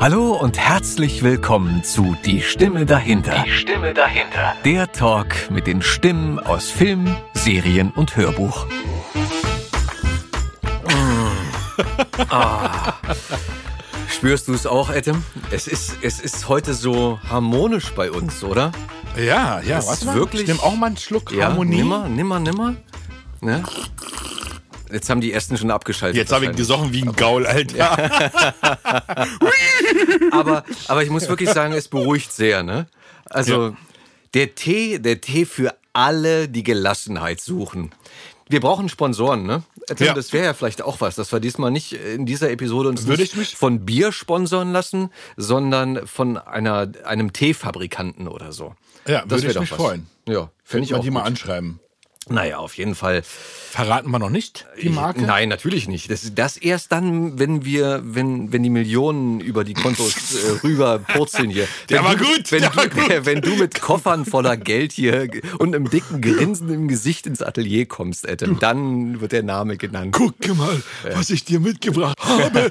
Hallo und herzlich willkommen zu Die Stimme dahinter. Die Stimme dahinter. Der Talk mit den Stimmen aus Film, Serien und Hörbuch. ah. Spürst du es auch, Adam? Es ist, es ist heute so harmonisch bei uns, oder? Ja, ja, was wirklich- Ich nehm auch mal einen Schluck Ja, Harmonie. nimmer, nimmer, nimmer. Ne? Jetzt haben die ersten schon abgeschaltet. Jetzt habe ich gesoffen wie ein Gaul, Alter. aber, aber ich muss wirklich sagen, es beruhigt sehr, ne? Also Ja. der Tee, der Tee für alle, die Gelassenheit suchen. Wir brauchen Sponsoren, ne? Tim, Ja. Das wäre ja vielleicht auch was, dass wir diesmal nicht in dieser Episode uns von Bier sponsern lassen, sondern von einer, einem Teefabrikanten oder so. Ja, das würde ich mich was. freuen. Ja, finde ich auch die mal gut. anschreiben. Naja, auf jeden Fall. Verraten wir noch nicht die Marke? Ich, nein, natürlich nicht. Das, das erst dann, wenn wir, wenn, wenn die Millionen über die Kontos äh, rüber purzeln hier. Der wenn war du, gut, Wenn, der du, war gut. wenn du mit Koffern voller Geld hier und einem dicken Grinsen im Gesicht ins Atelier kommst, Adam, dann wird der Name genannt. Guck mal, was ich dir mitgebracht habe.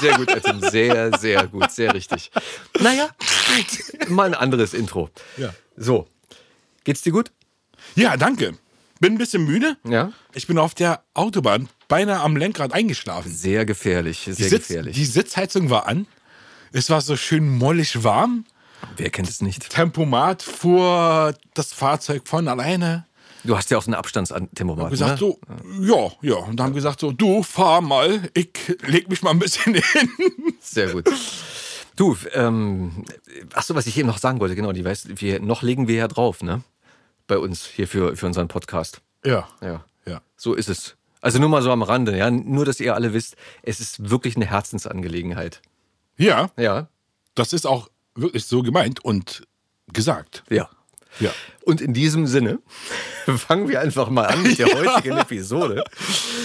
Sehr gut, Adam. Sehr, sehr gut. Sehr richtig. Naja, mal ein anderes Intro. Ja. So. Geht's dir gut? Ja, danke. Bin ein bisschen müde. Ja. Ich bin auf der Autobahn beinahe am Lenkrad eingeschlafen. Sehr gefährlich. Sehr Die, Sitz, gefährlich. die Sitzheizung war an. Es war so schön mollig warm. Wer kennt es nicht? Tempomat fuhr das Fahrzeug von alleine. Du hast ja auch so einen Abstandsthermometer. gesagt ne? so, ja, ja. Und haben gesagt so, du fahr mal, ich leg mich mal ein bisschen hin. Sehr gut. Du, ähm, ach so, was ich eben noch sagen wollte, genau, die weißt, wir, noch legen wir ja drauf, ne? Bei uns hier für, für unseren Podcast. Ja, Ja. ja. So ist es. Also nur mal so am Rande, ja. Nur, dass ihr alle wisst, es ist wirklich eine Herzensangelegenheit. Ja, Ja. das ist auch wirklich so gemeint und gesagt. Ja. Ja. Und in diesem Sinne fangen wir einfach mal an mit der heutigen Episode.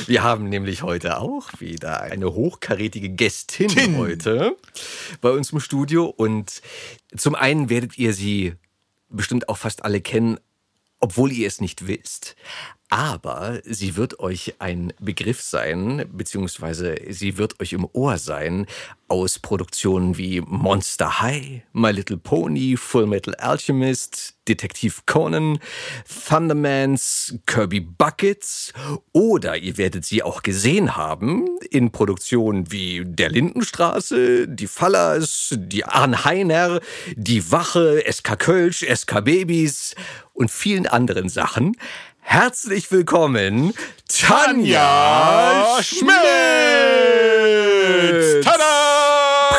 Wir haben nämlich heute auch wieder eine hochkarätige Gästin Tin. heute bei uns im Studio. Und zum einen werdet ihr sie bestimmt auch fast alle kennen, obwohl ihr es nicht wisst. Aber sie wird euch ein Begriff sein, beziehungsweise sie wird euch im Ohr sein aus Produktionen wie Monster High, My Little Pony, Full Metal Alchemist, Detektiv Conan, Thundermans, Kirby Buckets oder ihr werdet sie auch gesehen haben in Produktionen wie Der Lindenstraße, Die Fallers, Die Arnheiner, Die Wache, SK Kölsch, SK Babys und vielen anderen Sachen. Herzlich willkommen, Tanja Schmidt! Tada!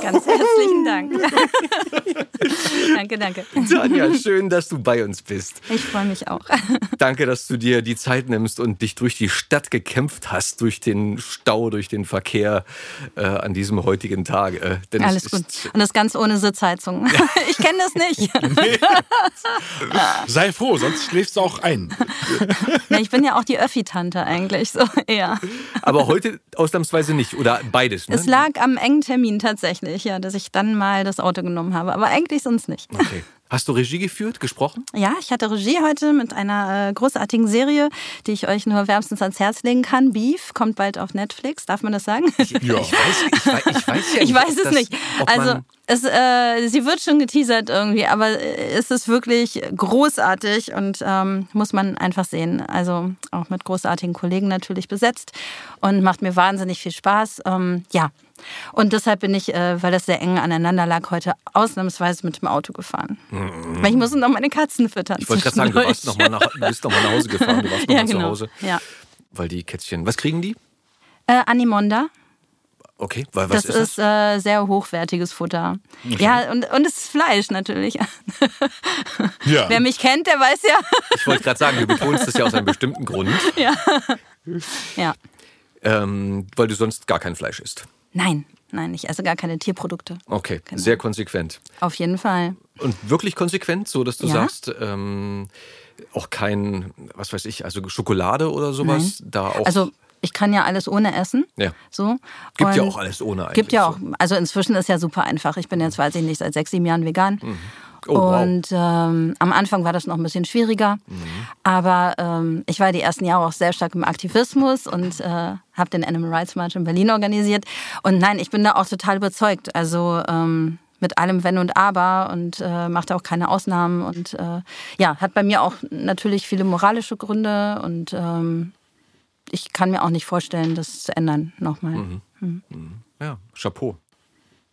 Ganz herzlichen Dank. danke, danke. Tanja, schön, dass du bei uns bist. Ich freue mich auch. Danke, dass du dir die Zeit nimmst und dich durch die Stadt gekämpft hast, durch den Stau, durch den Verkehr äh, an diesem heutigen Tag. Äh, Alles gut. Und das ganz ohne Sitzheizung. Ich kenne das nicht. Sei froh, sonst schläfst du auch ein. Na, ich bin ja auch die Öffi-Tante eigentlich. So, eher. Aber heute ausnahmsweise nicht. Oder beides. Ne? Es lag am engen Termin tatsächlich, ja, dass ich dann mal das Auto genommen habe. Aber eigentlich sonst nicht. Okay. Hast du Regie geführt, gesprochen? Ja, ich hatte Regie heute mit einer äh, großartigen Serie, die ich euch nur wärmstens ans Herz legen kann. Beef kommt bald auf Netflix. Darf man das sagen? Ja. Ich weiß, ich weiß, ich weiß ja Ich nicht, weiß es das, nicht. Also es, äh, sie wird schon geteasert irgendwie, aber äh, es ist wirklich großartig und ähm, muss man einfach sehen. Also auch mit großartigen Kollegen natürlich besetzt und macht mir wahnsinnig viel Spaß. Ähm, ja. Und deshalb bin ich, äh, weil das sehr eng aneinander lag, heute ausnahmsweise mit dem Auto gefahren. Weil ich muss noch meine Katzen füttern. Mhm. ich wollte gerade sagen, du, warst noch mal nach, du bist noch mal nach Hause gefahren, du warst noch ja, mal zu genau. Hause. Ja. Weil die Kätzchen, was kriegen die? Äh, Animonda. Okay, weil was das ist, ist, äh, sehr hochwertiges Futter. Ja, und, und es ist Fleisch natürlich. Ja. Wer mich kennt, der weiß ja. Ich wollte gerade sagen, du betonst das ja aus einem bestimmten Grund, ja. ähm, weil du sonst gar kein Fleisch isst. Nein, nein, ich esse gar keine Tierprodukte. Okay, Genau. sehr konsequent. Auf jeden Fall. Und wirklich konsequent, so dass du Ja. sagst, ähm, auch kein, was weiß ich, also Schokolade oder sowas, da auch. Also ich kann ja alles ohne essen. Ja. So. Gibt ja Und auch alles ohne eigentlich. Gibt ja auch, also inzwischen ist ja super einfach. Ich bin jetzt, weiß ich nicht, seit sechs, sieben Jahren vegan. Mhm. Oh, wow. und ähm, am Anfang war das noch ein bisschen schwieriger. Aber ähm, ich war die ersten Jahre auch sehr stark im Aktivismus und äh, habe den Animal Rights March in Berlin organisiert. Und nein, ich bin da auch total überzeugt. Also ähm, mit allem Wenn und Aber und äh, macht auch keine Ausnahmen. Und äh, ja, hat bei mir auch natürlich viele moralische Gründe und ähm, ich kann mir auch nicht vorstellen, das zu ändern nochmal. Ja, Chapeau.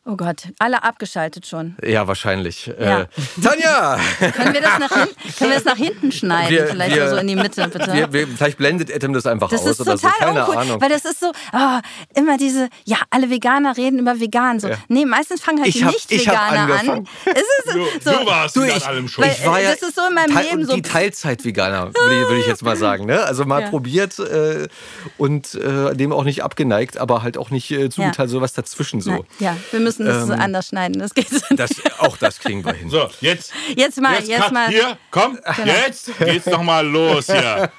Oh Gott, alle abgeschaltet schon. Ja, wahrscheinlich. Ja. Äh, Tanja! Können wir das nach hinten, können wir das nach hinten schneiden? Wir- Vielleicht wir- so in die Mitte, bitte. Wir, wir, vielleicht blendet Adam das einfach das aus ist oder so. total Keine uncool, Ahnung. weil das ist so, ah, immer diese, ja, alle Veganer reden über vegan. So. Ja. Nee, meistens fangen halt Ich die hab- ich hab Nicht-Veganer an. Es ist Du, so, du warst Du, wieder an ich- allem schuld. weil- Ich war ja das ist so in meinem Teil- Leben so- Die Teilzeit-Veganer, würde ich, würde ich jetzt mal sagen. Ne? Also mal Ja. probiert äh, und äh, dem auch nicht abgeneigt, aber halt auch nicht äh, zugeteilt, sowas dazwischen so. Nein, ja, wir müssen das so anders schneiden. Das geht so Ähm, Das, auch das kriegen wir hin. So, jetzt. Jetzt mal, Jetzt, jetzt mal. Hier, komm, jetzt geht's noch mal los hier.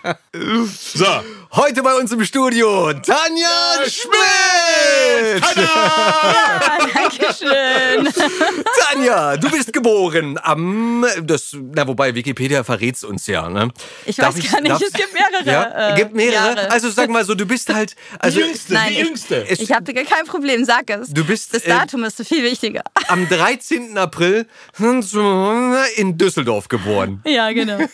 So, Heute bei uns im Studio Tanja Schmidt! tada! Dankeschön. Tanja, du bist geboren am, das, na wobei Wikipedia verrät's uns ja, ne? Ich Darf weiß gar nicht, darf- es gibt mehrere. Ja, äh, gibt mehrere. Jahre. Also sag mal so, du bist halt, also die Jüngste, Nein, die ich- Jüngste. es, ich habe kein Problem, sag es. Du bist, das äh, Datum ist viel wichtiger. am 13. April in Düsseldorf geboren. Ja, genau.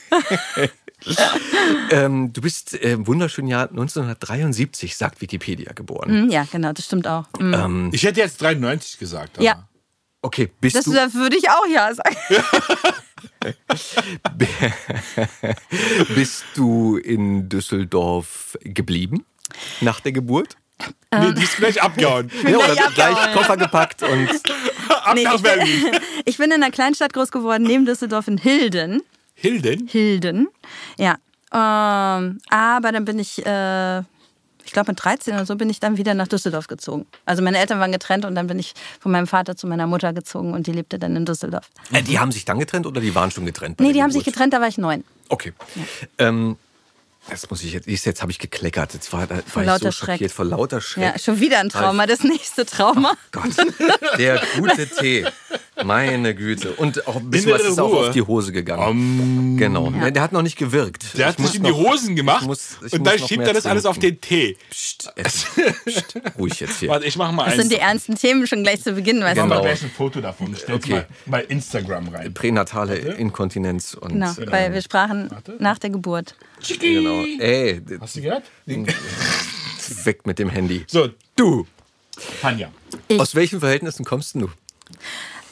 Ähm, du bist äh, im wunderschönen Jahr 1973, sagt Wikipedia, geboren. Hm, Ja, genau, das stimmt auch. Hm. Ähm, ich hätte jetzt 93 gesagt. aber- Ja. okay, bist Das du, würde ich auch ja sagen. bist du in Düsseldorf geblieben nach der Geburt? Nee, die ist gleich abgehauen. Ja, oder gleich gleich abgehauen. Koffer gepackt und Ab Nee, nach ich, bin, Berlin. ich bin in einer Kleinstadt groß geworden, neben Düsseldorf in Hilden. Hilden? Hilden, ja. Ähm, aber dann bin ich, äh, ich glaube mit 13 oder so, bin ich dann wieder nach Düsseldorf gezogen. Also meine Eltern waren getrennt und dann bin ich von meinem Vater zu meiner Mutter gezogen und die lebte dann in Düsseldorf. äh, die haben sich dann getrennt oder die waren schon getrennt? Nee, die haben sich getrennt, da war ich neun. Okay. Ähm, das muss ich jetzt, jetzt, habe ich gekleckert. Jetzt war, war ich lauter so Schreck. schockiert vor lauter Schreck. Ja, schon wieder ein Trauma, das nächste Trauma. Gott, der gute Tee. Meine Güte. Und auch ein bisschen was ist auch Ruhe. auf die Hose gegangen. genau. Der hat noch nicht gewirkt. Der Ich hat sich in die Hosen gemacht ich muss- ich und dann schiebt er das alles auf trinken. den Tee. Psst, Psst, Psst, ruhig jetzt hier. Warte, ich mach mal Das eins. sind die ernsten Themen schon gleich zu Beginn, weißt Mach du. mal Genau. gleich ein Foto davon. Stell's Okay. mal bei Instagram rein. Pränatale Inkontinenz und Genau, äh, weil wir sprachen nach der Geburt. Genau. Ey, Hast du gehört? weg mit dem Handy. So, Du, Tanja. Ich- aus welchen Verhältnissen kommst du?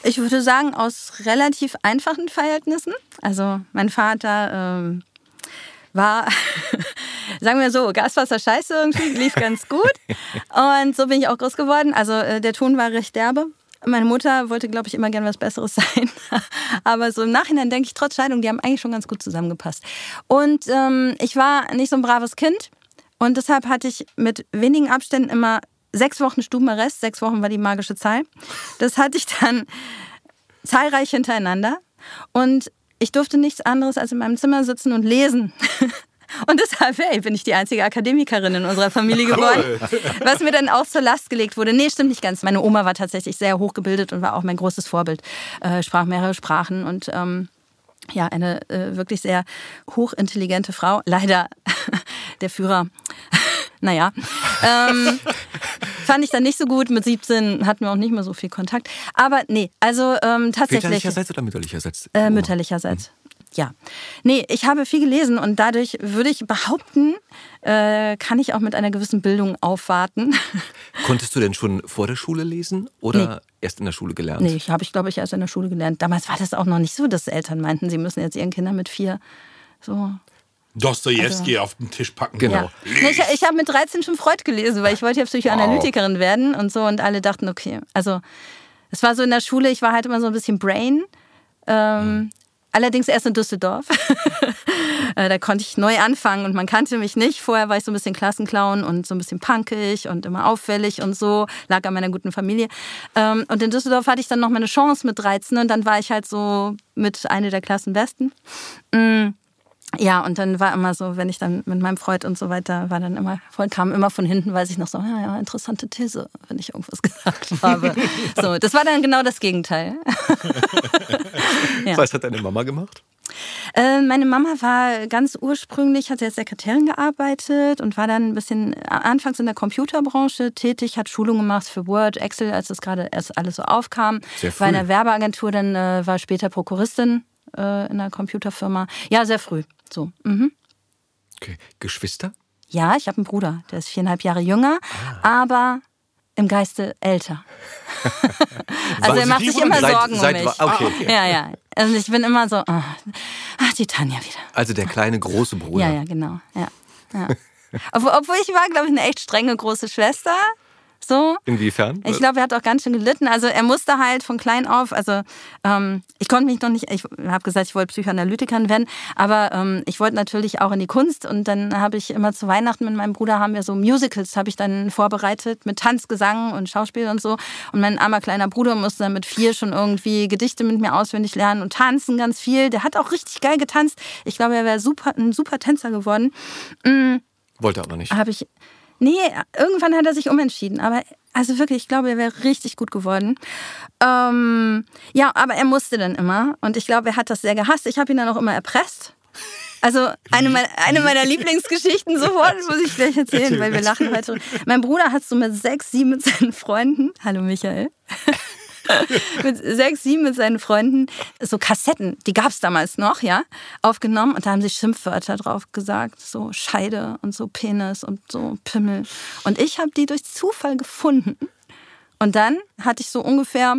Ich würde sagen, aus relativ einfachen Verhältnissen. Also mein Vater ähm, war, sagen wir so, Gaswasser scheiße irgendwie, lief ganz gut. Und so bin ich auch groß geworden. Also äh, der Ton war recht derbe. Meine Mutter wollte, glaube ich, immer gern was Besseres sein. Aber so im Nachhinein denke ich, trotz Scheidung, die haben eigentlich schon ganz gut zusammengepasst. Und ähm, ich war nicht so ein braves Kind. Und deshalb hatte ich mit wenigen Abständen immer sechs Wochen Stubenarrest. Sechs Wochen war die magische Zahl. Das hatte ich dann zahlreich hintereinander. Und ich durfte nichts anderes als in meinem Zimmer sitzen und lesen. Und deshalb hey, bin ich die einzige Akademikerin in unserer Familie geworden. Was mir dann auch zur Last gelegt wurde. Nee, stimmt nicht ganz. Meine Oma war tatsächlich sehr hochgebildet und war auch mein großes Vorbild. Äh, sprach mehrere Sprachen und ähm, ja, eine äh, wirklich sehr hochintelligente Frau. Leider der Führer. naja. Ähm, fand ich dann nicht so gut. Mit 17 hatten wir auch nicht mehr so viel Kontakt. Aber nee, also ähm, tatsächlich. Väterlicherseits oder mütterlicherseits? Äh, mütterlicherseits. Ja. Nee, ich habe viel gelesen und dadurch würde ich behaupten, äh, kann ich auch mit einer gewissen Bildung aufwarten. Konntest du denn schon vor der Schule lesen oder erst in der Schule gelernt? nee, ich habe ich glaube ich erst in der Schule gelernt. Damals war das auch noch nicht so, dass Eltern meinten, sie müssen jetzt ihren Kindern mit vier so. Dostojewski auf den Tisch packen. Genau. Ja. Nee, ich ich habe mit 13 schon Freud gelesen, weil ich wollte ja Psychoanalytikerin werden und so und alle dachten, okay, also es war so in der Schule, ich war halt immer so ein bisschen Brain. Ähm, Allerdings erst in Düsseldorf. Äh, da konnte ich neu anfangen und man kannte mich nicht. Vorher war ich so ein bisschen Klassenclown und so ein bisschen punkig und immer auffällig und so. Lag an meiner guten Familie. Ähm, Und in Düsseldorf hatte ich dann noch mal eine Chance mit 13 und dann war ich halt so mit einer der Klassenbesten. Ja, und dann war immer so, wenn ich dann mit meinem Freund und so weiter war, dann immer, Freund kam immer von hinten, weiß ich noch so, ja, ja, interessante These, wenn ich irgendwas gesagt habe. so, das war dann genau das Gegenteil. ja. Was hat deine Mama gemacht? Äh, meine Mama war ganz ursprünglich, hat sie als Sekretärin gearbeitet und war dann ein bisschen anfangs in der Computerbranche tätig, hat Schulungen gemacht für Word, Excel, als das gerade erst alles so aufkam. Sehr früh. War in der Werbeagentur, dann äh, war später Prokuristin äh, in einer Computerfirma. Ja, sehr früh. So. Mhm. Okay. Geschwister? Ja, ich habe einen Bruder, der ist viereinhalb Jahre jünger, ah. aber im Geiste älter. also er macht sich immer seit, Sorgen seit, um mich. Ah, okay. Ja, ja. Also ich bin immer so, oh, ach, die Tanja wieder. Also der kleine große Bruder. Ja, ja, genau. Ja, ja. Obwohl ich war, glaube ich, eine echt strenge große Schwester. So. Inwiefern? Ich glaube, er hat auch ganz schön gelitten. Also er musste halt von klein auf, also ähm, ich konnte mich noch nicht, ich habe gesagt, ich wollte Psychoanalytikerin werden, aber ähm, ich wollte natürlich auch in die Kunst und dann habe ich immer zu Weihnachten mit meinem Bruder haben wir so Musicals, habe ich dann vorbereitet mit Tanz, Gesang und Schauspiel und so. Und mein armer kleiner Bruder musste dann mit vier schon irgendwie Gedichte mit mir auswendig lernen und tanzen ganz viel. Der hat auch richtig geil getanzt. Ich glaube, er wäre super, ein super Tänzer geworden. Mhm. Wollte aber nicht. Habe ich Nee, irgendwann hat er sich umentschieden. Aber also wirklich, ich glaube, er wäre richtig gut geworden. Ähm, ja, aber er musste dann immer. Und ich glaube, er hat das sehr gehasst. Ich habe ihn dann auch immer erpresst. Also eine meiner, eine meiner Lieblingsgeschichten sofort, muss ich gleich erzählen, Erzähl, weil wir lachen heute. Mein Bruder hat so mit sechs, sieben mit seinen Freunden, hallo Michael, mit sechs, sieben mit seinen Freunden so Kassetten, die gab es damals noch, ja, aufgenommen und da haben sie Schimpfwörter drauf gesagt, so Scheide und so Penis und so Pimmel. Und ich habe die durch Zufall gefunden. Und dann hatte ich so ungefähr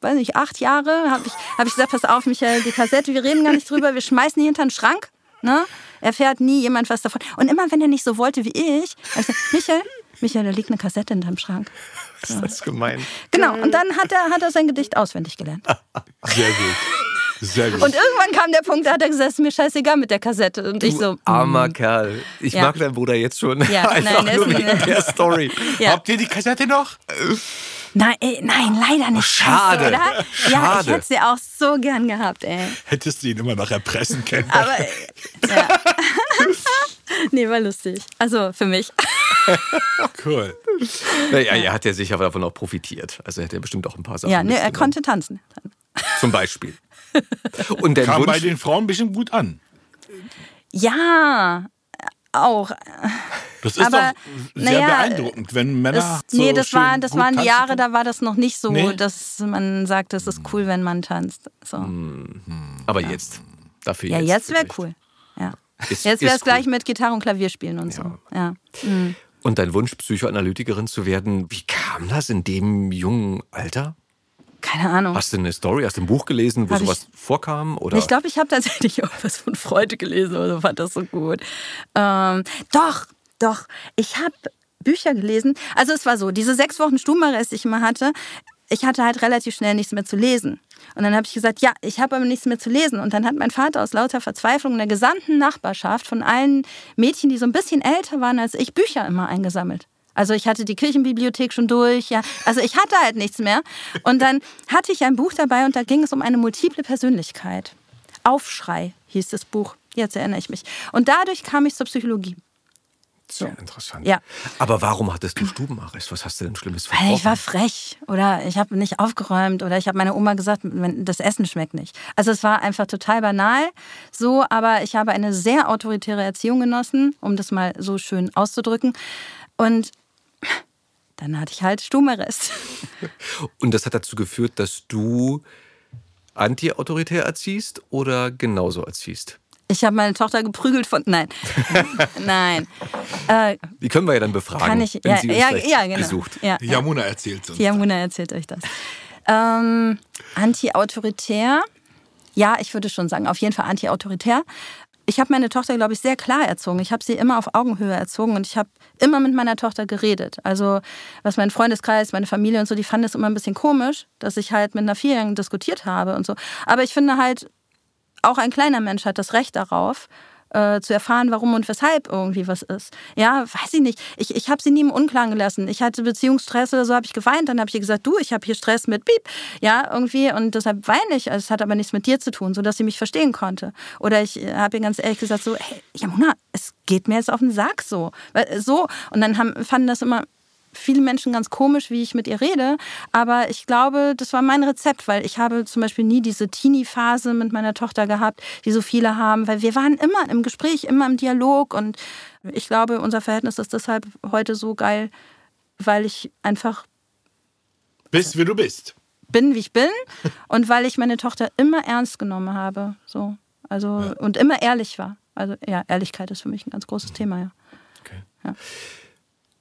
weiß nicht, acht Jahre, habe ich, hab ich gesagt, pass auf, Michael, die Kassette, wir reden gar nicht drüber, wir schmeißen die hinter den Schrank. Ne? Erfährt nie jemand was davon. Und immer, wenn er nicht so wollte wie ich, habe ich gesagt, Michael, Michael, da liegt eine Kassette in deinem Schrank. Ist das gemein? Genau, und dann hat er, hat er sein Gedicht auswendig gelernt. Sehr gut. Sehr gut. Und irgendwann kam der Punkt, da hat er gesagt, ist mir scheißegal mit der Kassette. Und du ich so. Armer mm. Kerl. Ich ja. mag deinen Bruder jetzt schon. Ja, Einfach nein, nur wegen der Story. Ja. Habt ihr die Kassette noch? Nein, ey, nein, leider nicht. Oh, schade. Oder? schade. Ja, ich hätte sie auch so gern gehabt, ey. Hättest du ihn immer noch erpressen können. Aber, ja. nee, war lustig. Also für mich. cool. Naja, er hat ja sicher davon auch profitiert. Also hätte er bestimmt auch ein paar Sachen. Ja, nee, er konnte tanzen. Zum Beispiel. Und der Kam Wunsch, bei den Frauen bestimmt gut an. Ja, auch. Das ist Aber, doch sehr naja, beeindruckend, wenn Männer. Das, so nee, das, war, das gut waren die Jahre, können. da war das noch nicht so, Nee? dass man sagt, es ist cool, wenn man tanzt. So. aber jetzt. Dafür Ja, jetzt. jetzt wäre cool. Ja. Ist- Jetzt wäre es ist gleich cool. mit Gitarre und Klavier spielen und so. Ja. Mhm. Und dein Wunsch, Psychoanalytikerin zu werden, wie kam das in dem jungen Alter? Keine Ahnung. Hast du eine Story, hast du ein Buch gelesen, wo Hab ich- sowas vorkam? Oder? Ich glaube, ich habe tatsächlich auch was von Freude gelesen oder so, fand das so gut. Ähm, doch, doch. Ich habe Bücher gelesen. Also es war so, diese sechs Wochen Stubenarrest, die ich immer hatte, ich hatte halt relativ schnell nichts mehr zu lesen. Und dann habe ich gesagt, ja, ich habe aber nichts mehr zu lesen. Und dann hat mein Vater aus lauter Verzweiflung in der gesamten Nachbarschaft von allen Mädchen, die so ein bisschen älter waren als ich, Bücher immer eingesammelt. Also ich hatte die Kirchenbibliothek schon durch, ja. Also ich hatte halt nichts mehr. Und dann hatte ich ein Buch dabei und da ging es um eine multiple Persönlichkeit. Aufschrei hieß das Buch. Jetzt erinnere ich mich. Und dadurch kam ich zur Psychologie. Sehr interessant. Ja. Aber warum hattest du Stubenarrest? Was hast du denn Schlimmes Weil ich war verbrochen? frech oder ich habe nicht aufgeräumt oder ich habe meiner Oma gesagt, das Essen schmeckt nicht. Also es war einfach total banal so, aber ich habe eine sehr autoritäre Erziehung genossen, um das mal so schön auszudrücken. Und dann hatte ich halt Stubenarrest. Und das hat dazu geführt, dass du anti-autoritär erziehst oder genauso erziehst? Ich habe meine Tochter geprügelt von. Nein. Nein. Äh, Die können wir ja dann befragen, kann ich. wenn Ja, sie uns ja, ja, genau. besucht. Ja, Die ja. Jamuna erzählt uns. Die Jamuna erzählt euch das. Ähm, anti-autoritär. Ja, ich würde schon sagen, auf jeden Fall anti-autoritär. Ich habe meine Tochter, glaube ich, sehr klar erzogen. Ich habe sie immer auf Augenhöhe erzogen und ich habe immer mit meiner Tochter geredet. Also was mein Freundeskreis, meine Familie und so, die fanden es immer ein bisschen komisch, dass ich halt mit einer Vierjährigen diskutiert habe und so. Aber ich finde halt, auch ein kleiner Mensch hat das Recht darauf, äh, zu erfahren, warum und weshalb irgendwie was ist. Ja, weiß ich nicht. Ich, ich habe sie nie im Unklaren gelassen. Ich hatte Beziehungsstress oder so, habe ich geweint. Dann habe ich ihr gesagt, du, ich habe hier Stress mit Piep. Ja, irgendwie. Und deshalb weine ich. Es hat aber nichts mit dir zu tun, sodass sie mich verstehen konnte. Oder ich äh, habe ihr ganz ehrlich gesagt so, hey, Jamuna, es geht mir jetzt auf den Sack so. So. Und dann haben, fanden das immer viele Menschen ganz komisch, wie ich mit ihr rede. Aber ich glaube, das war mein Rezept, weil ich habe zum Beispiel nie diese Teenie-Phase mit meiner Tochter gehabt, die so viele haben, weil wir waren immer im Gespräch, immer im Dialog. Und ich glaube, unser Verhältnis ist deshalb heute so geil, weil ich einfach. Bist, wie du bist. Bin, wie ich bin. und weil ich meine Tochter immer ernst genommen habe. So. Also, ja. und immer ehrlich war. Also, ja, Ehrlichkeit ist für mich ein ganz großes Thema, ja. Okay. Ja.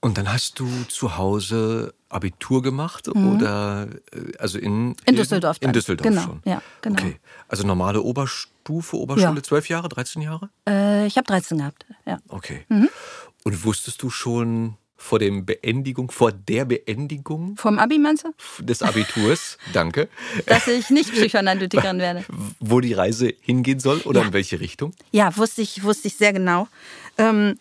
Und dann hast du zu Hause Abitur gemacht mhm. oder äh, also in, in Düsseldorf. In Düsseldorf genau. schon. Ja, genau. Okay. Also normale Oberstufe, Oberschule, zwölf ja. Jahre, 13 Jahre? Äh, ich habe 13 gehabt, ja. Okay. Mhm. Und wusstest du schon vor dem Beendigung, vor der Beendigung? Vom Abi meinst du? Des Abiturs, danke. Dass ich nicht Psychoanalytikerin werde. Wo die Reise hingehen soll oder ja. in welche Richtung? Ja, wusste ich, wusste ich sehr genau. Ähm,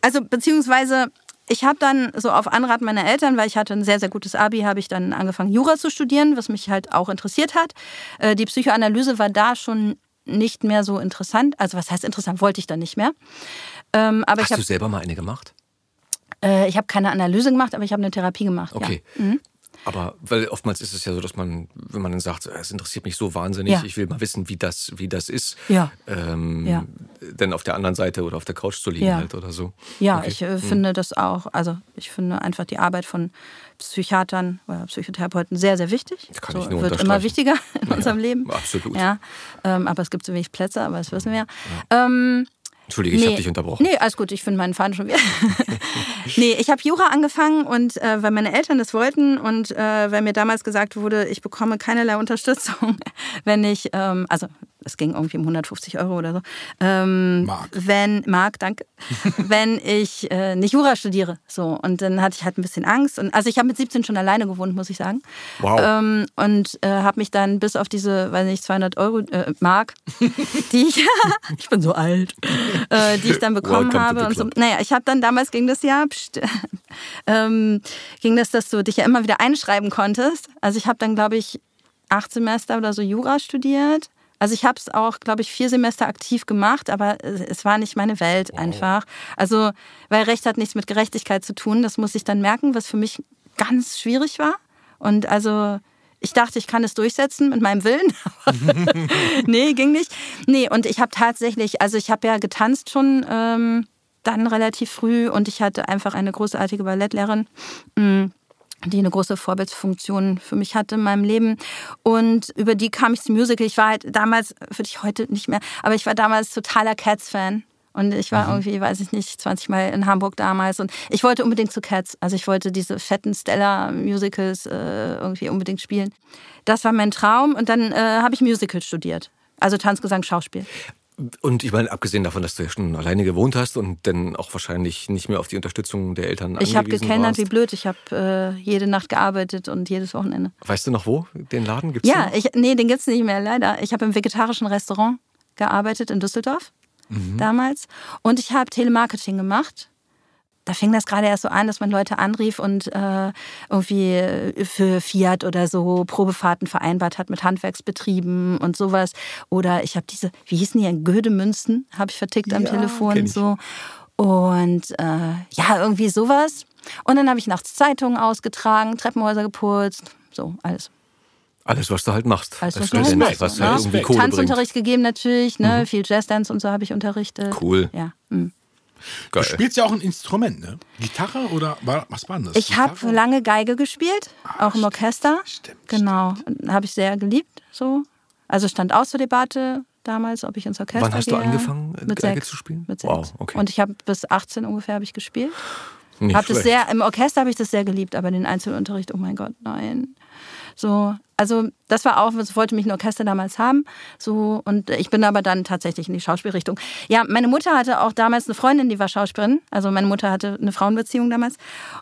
also beziehungsweise ich habe dann so auf Anrat meiner Eltern, weil ich hatte ein sehr, sehr gutes Abi, habe ich dann angefangen, Jura zu studieren, was mich halt auch interessiert hat. Äh, die Psychoanalyse war da schon nicht mehr so interessant. Also was heißt interessant, wollte ich dann nicht mehr. Ähm, aber Hast hab, du selber mal eine gemacht? Äh, ich habe keine Analyse gemacht, aber ich habe eine Therapie gemacht. Okay. Ja. Mhm. Aber weil oftmals ist es ja so, dass man, wenn man dann sagt, es interessiert mich so wahnsinnig, ja. ich will mal wissen, wie das, wie das ist, ja. Ähm, ja. Dann auf der anderen Seite oder auf der Couch zu liegen ja. halt oder so. Ja, okay. ich äh, hm. finde das auch, also ich finde einfach die Arbeit von Psychiatern oder Psychotherapeuten sehr, sehr wichtig. Das kann so, ich nur wird immer wichtiger in unserem Leben. Absolut. Ja, ähm, aber es gibt so wenig Plätze, aber das wissen wir. Ähm, Entschuldige, ich nee, habe dich unterbrochen. Nee, alles gut, ich finde meinen Faden schon wieder. nee, ich habe Jura angefangen und äh, weil meine Eltern das wollten und äh, weil mir damals gesagt wurde, ich bekomme keinerlei Unterstützung, wenn ich, ähm, also es ging irgendwie um 150 Euro oder so. Ähm, Mark. Wenn, Mark, danke. wenn ich äh, nicht Jura studiere. So. Und dann hatte ich halt ein bisschen Angst. Und, also ich habe mit 17 schon alleine gewohnt, muss ich sagen. Wow. Ähm, und äh, habe mich dann bis auf diese, weiß nicht, 200 Euro, äh, Mark, die ich, ich bin so alt, äh, die ich dann bekommen habe. Und so. Naja, ich habe dann damals ging das ja, pst, ähm, ging das, dass du dich ja immer wieder einschreiben konntest. Also ich habe dann, glaube ich, acht Semester oder so Jura studiert also ich habe es auch, glaube ich, vier Semester aktiv gemacht, aber es war nicht meine Welt einfach. Also, weil Recht hat nichts mit Gerechtigkeit zu tun, das muss ich dann merken, was für mich ganz schwierig war. Und also ich dachte, ich kann es durchsetzen mit meinem Willen. nee, ging nicht. Nee, und ich habe tatsächlich, also ich habe ja getanzt schon ähm, dann relativ früh und ich hatte einfach eine großartige Ballettlehrerin. Mhm die eine große Vorbildsfunktion für mich hatte in meinem Leben. Und über die kam ich zum Musical. Ich war halt damals, würde ich heute nicht mehr, aber ich war damals totaler Cats-Fan. Und ich war mhm. irgendwie, weiß ich nicht, 20 Mal in Hamburg damals. Und ich wollte unbedingt zu Cats. Also ich wollte diese fetten Stella-Musicals äh, irgendwie unbedingt spielen. Das war mein Traum. Und dann äh, habe ich Musical studiert. Also Tanz, Gesang, Schauspiel. Und ich meine, abgesehen davon, dass du ja schon alleine gewohnt hast und dann auch wahrscheinlich nicht mehr auf die Unterstützung der Eltern Ich habe gekennert wie blöd. Ich habe äh, jede Nacht gearbeitet und jedes Wochenende. Weißt du noch wo? Den Laden gibt's Ja, ich, nee, den gibt's nicht mehr, leider. Ich habe im vegetarischen Restaurant gearbeitet in Düsseldorf mhm. damals. Und ich habe Telemarketing gemacht da fing das gerade erst so an, dass man Leute anrief und äh, irgendwie für Fiat oder so Probefahrten vereinbart hat mit Handwerksbetrieben und sowas. Oder ich habe diese, wie hießen die, Gödemünzen, habe ich vertickt am ja, Telefon so. Und äh, ja, irgendwie sowas. Und dann habe ich nachts Zeitungen ausgetragen, Treppenhäuser geputzt, so alles. Alles, was du halt machst. Alles, was, was du halt was halt irgendwie Kohle Tanzunterricht bringt. gegeben natürlich, ne? Mhm. viel Jazzdance und so habe ich unterrichtet. Cool. Ja. Mhm. Geil. Du spielst ja auch ein Instrument, ne? Gitarre oder was war das? Ich habe lange Geige gespielt, ah, auch im Orchester. Stimmt. Genau, habe ich sehr geliebt. So, also stand aus zur Debatte damals, ob ich ins Orchester Wann hast gehe. du angefangen, mit Geige sechs. zu spielen? Mit sechs. Wow, okay. Und ich habe bis 18 ungefähr habe ich gespielt. Nicht hab das sehr, Im Orchester habe ich das sehr geliebt, aber den Einzelunterricht, oh mein Gott, nein. So, also das war auch, was wollte mich ein Orchester damals haben. So, und ich bin aber dann tatsächlich in die Schauspielrichtung. Ja, meine Mutter hatte auch damals eine Freundin, die war Schauspielerin. Also meine Mutter hatte eine Frauenbeziehung damals.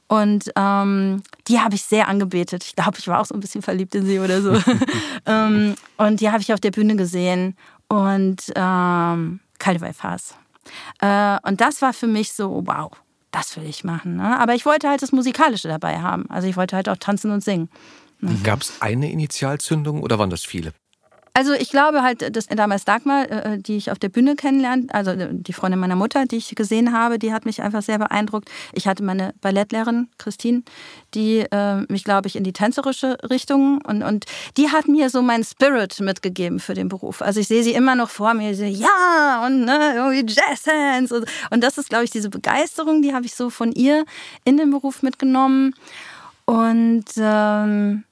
Und ähm, die habe ich sehr angebetet. Ich glaube, ich war auch so ein bisschen verliebt in sie oder so. ähm, und die habe ich auf der Bühne gesehen. Und ähm, Kalle Fass. Äh, und das war für mich so, wow, das will ich machen. Ne? Aber ich wollte halt das Musikalische dabei haben. Also ich wollte halt auch tanzen und singen. Mhm. Gab es eine Initialzündung oder waren das viele? Also ich glaube halt, dass damals Dagmar, äh, die ich auf der Bühne kennenlernte, also äh, die Freundin meiner Mutter, die ich gesehen habe, die hat mich einfach sehr beeindruckt. Ich hatte meine Ballettlehrerin, Christine, die äh, mich, glaube ich, in die tänzerische Richtung und, und die hat mir so meinen Spirit mitgegeben für den Beruf. Also ich sehe sie immer noch vor mir, so, ja, und ne, irgendwie Jazzhands. Und, und das ist, glaube ich, diese Begeisterung, die habe ich so von ihr in den Beruf mitgenommen. Und ähm,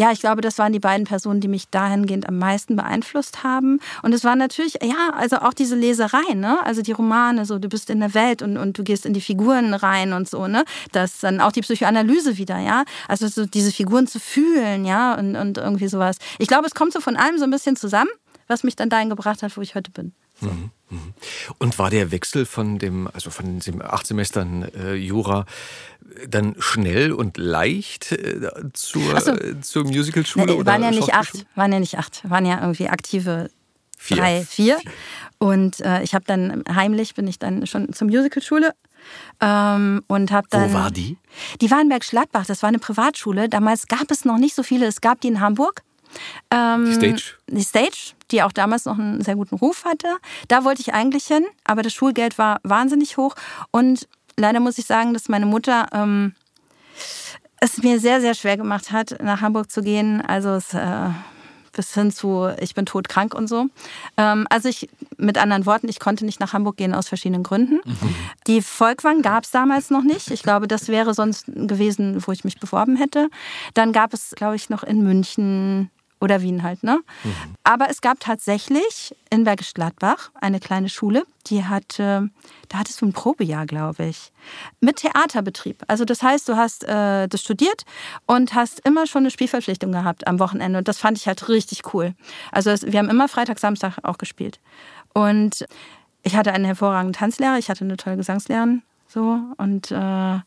ja, ich glaube, das waren die beiden Personen, die mich dahingehend am meisten beeinflusst haben. Und es war natürlich, ja, also auch diese Leserei, ne? Also die Romane, so du bist in der Welt und, und du gehst in die Figuren rein und so, ne? Das dann auch die Psychoanalyse wieder, ja. Also so diese Figuren zu fühlen, ja, und, und irgendwie sowas. Ich glaube, es kommt so von allem so ein bisschen zusammen, was mich dann dahin gebracht hat, wo ich heute bin. Mhm. mhm. Und war der Wechsel von dem, also von den acht Semestern äh, Jura dann schnell und leicht äh, zur, so. äh, zur Musicalschule? Nee, waren ja nicht acht, waren ja nicht acht, waren ja irgendwie aktive vier. drei, vier. vier. Und äh, ich habe dann heimlich bin ich dann schon zur Musicalschule ähm, und habe dann. Wo war die? Die war in Bergschladbach. Das war eine Privatschule. Damals gab es noch nicht so viele. Es gab die in Hamburg. Ähm, die Stage? Die Stage, die auch damals noch einen sehr guten Ruf hatte. Da wollte ich eigentlich hin, aber das Schulgeld war wahnsinnig hoch und leider muss ich sagen, dass meine Mutter ähm, es mir sehr, sehr schwer gemacht hat, nach Hamburg zu gehen. Also es, äh, bis hin zu, ich bin todkrank und so. Ähm, also ich, mit anderen Worten, ich konnte nicht nach Hamburg gehen aus verschiedenen Gründen. Mhm. Die Volkwang gab es damals noch nicht. Ich glaube, das wäre sonst gewesen, wo ich mich beworben hätte. Dann gab es, glaube ich, noch in München, oder Wien halt, ne? Mhm. Aber es gab tatsächlich in Bergisch Gladbach eine kleine Schule, die hatte, da hattest du ein Probejahr, glaube ich, mit Theaterbetrieb. Also das heißt, du hast äh, das studiert und hast immer schon eine Spielverpflichtung gehabt am Wochenende. Und das fand ich halt richtig cool. Also es, wir haben immer Freitag, Samstag auch gespielt. Und ich hatte einen hervorragenden Tanzlehrer, ich hatte eine tolle Gesangslehrerin, so und äh,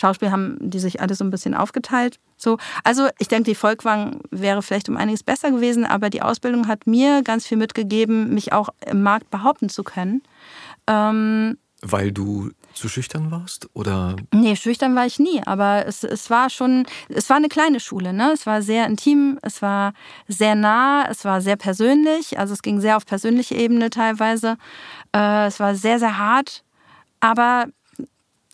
Schauspiel haben die sich alle so ein bisschen aufgeteilt. So, also ich denke, die Volkwang wäre vielleicht um einiges besser gewesen, aber die Ausbildung hat mir ganz viel mitgegeben, mich auch im Markt behaupten zu können. Ähm, Weil du zu schüchtern warst? Oder? Nee, schüchtern war ich nie, aber es, es war schon, es war eine kleine Schule, ne? Es war sehr intim, es war sehr nah, es war sehr persönlich, also es ging sehr auf persönliche Ebene teilweise. Äh, es war sehr, sehr hart, aber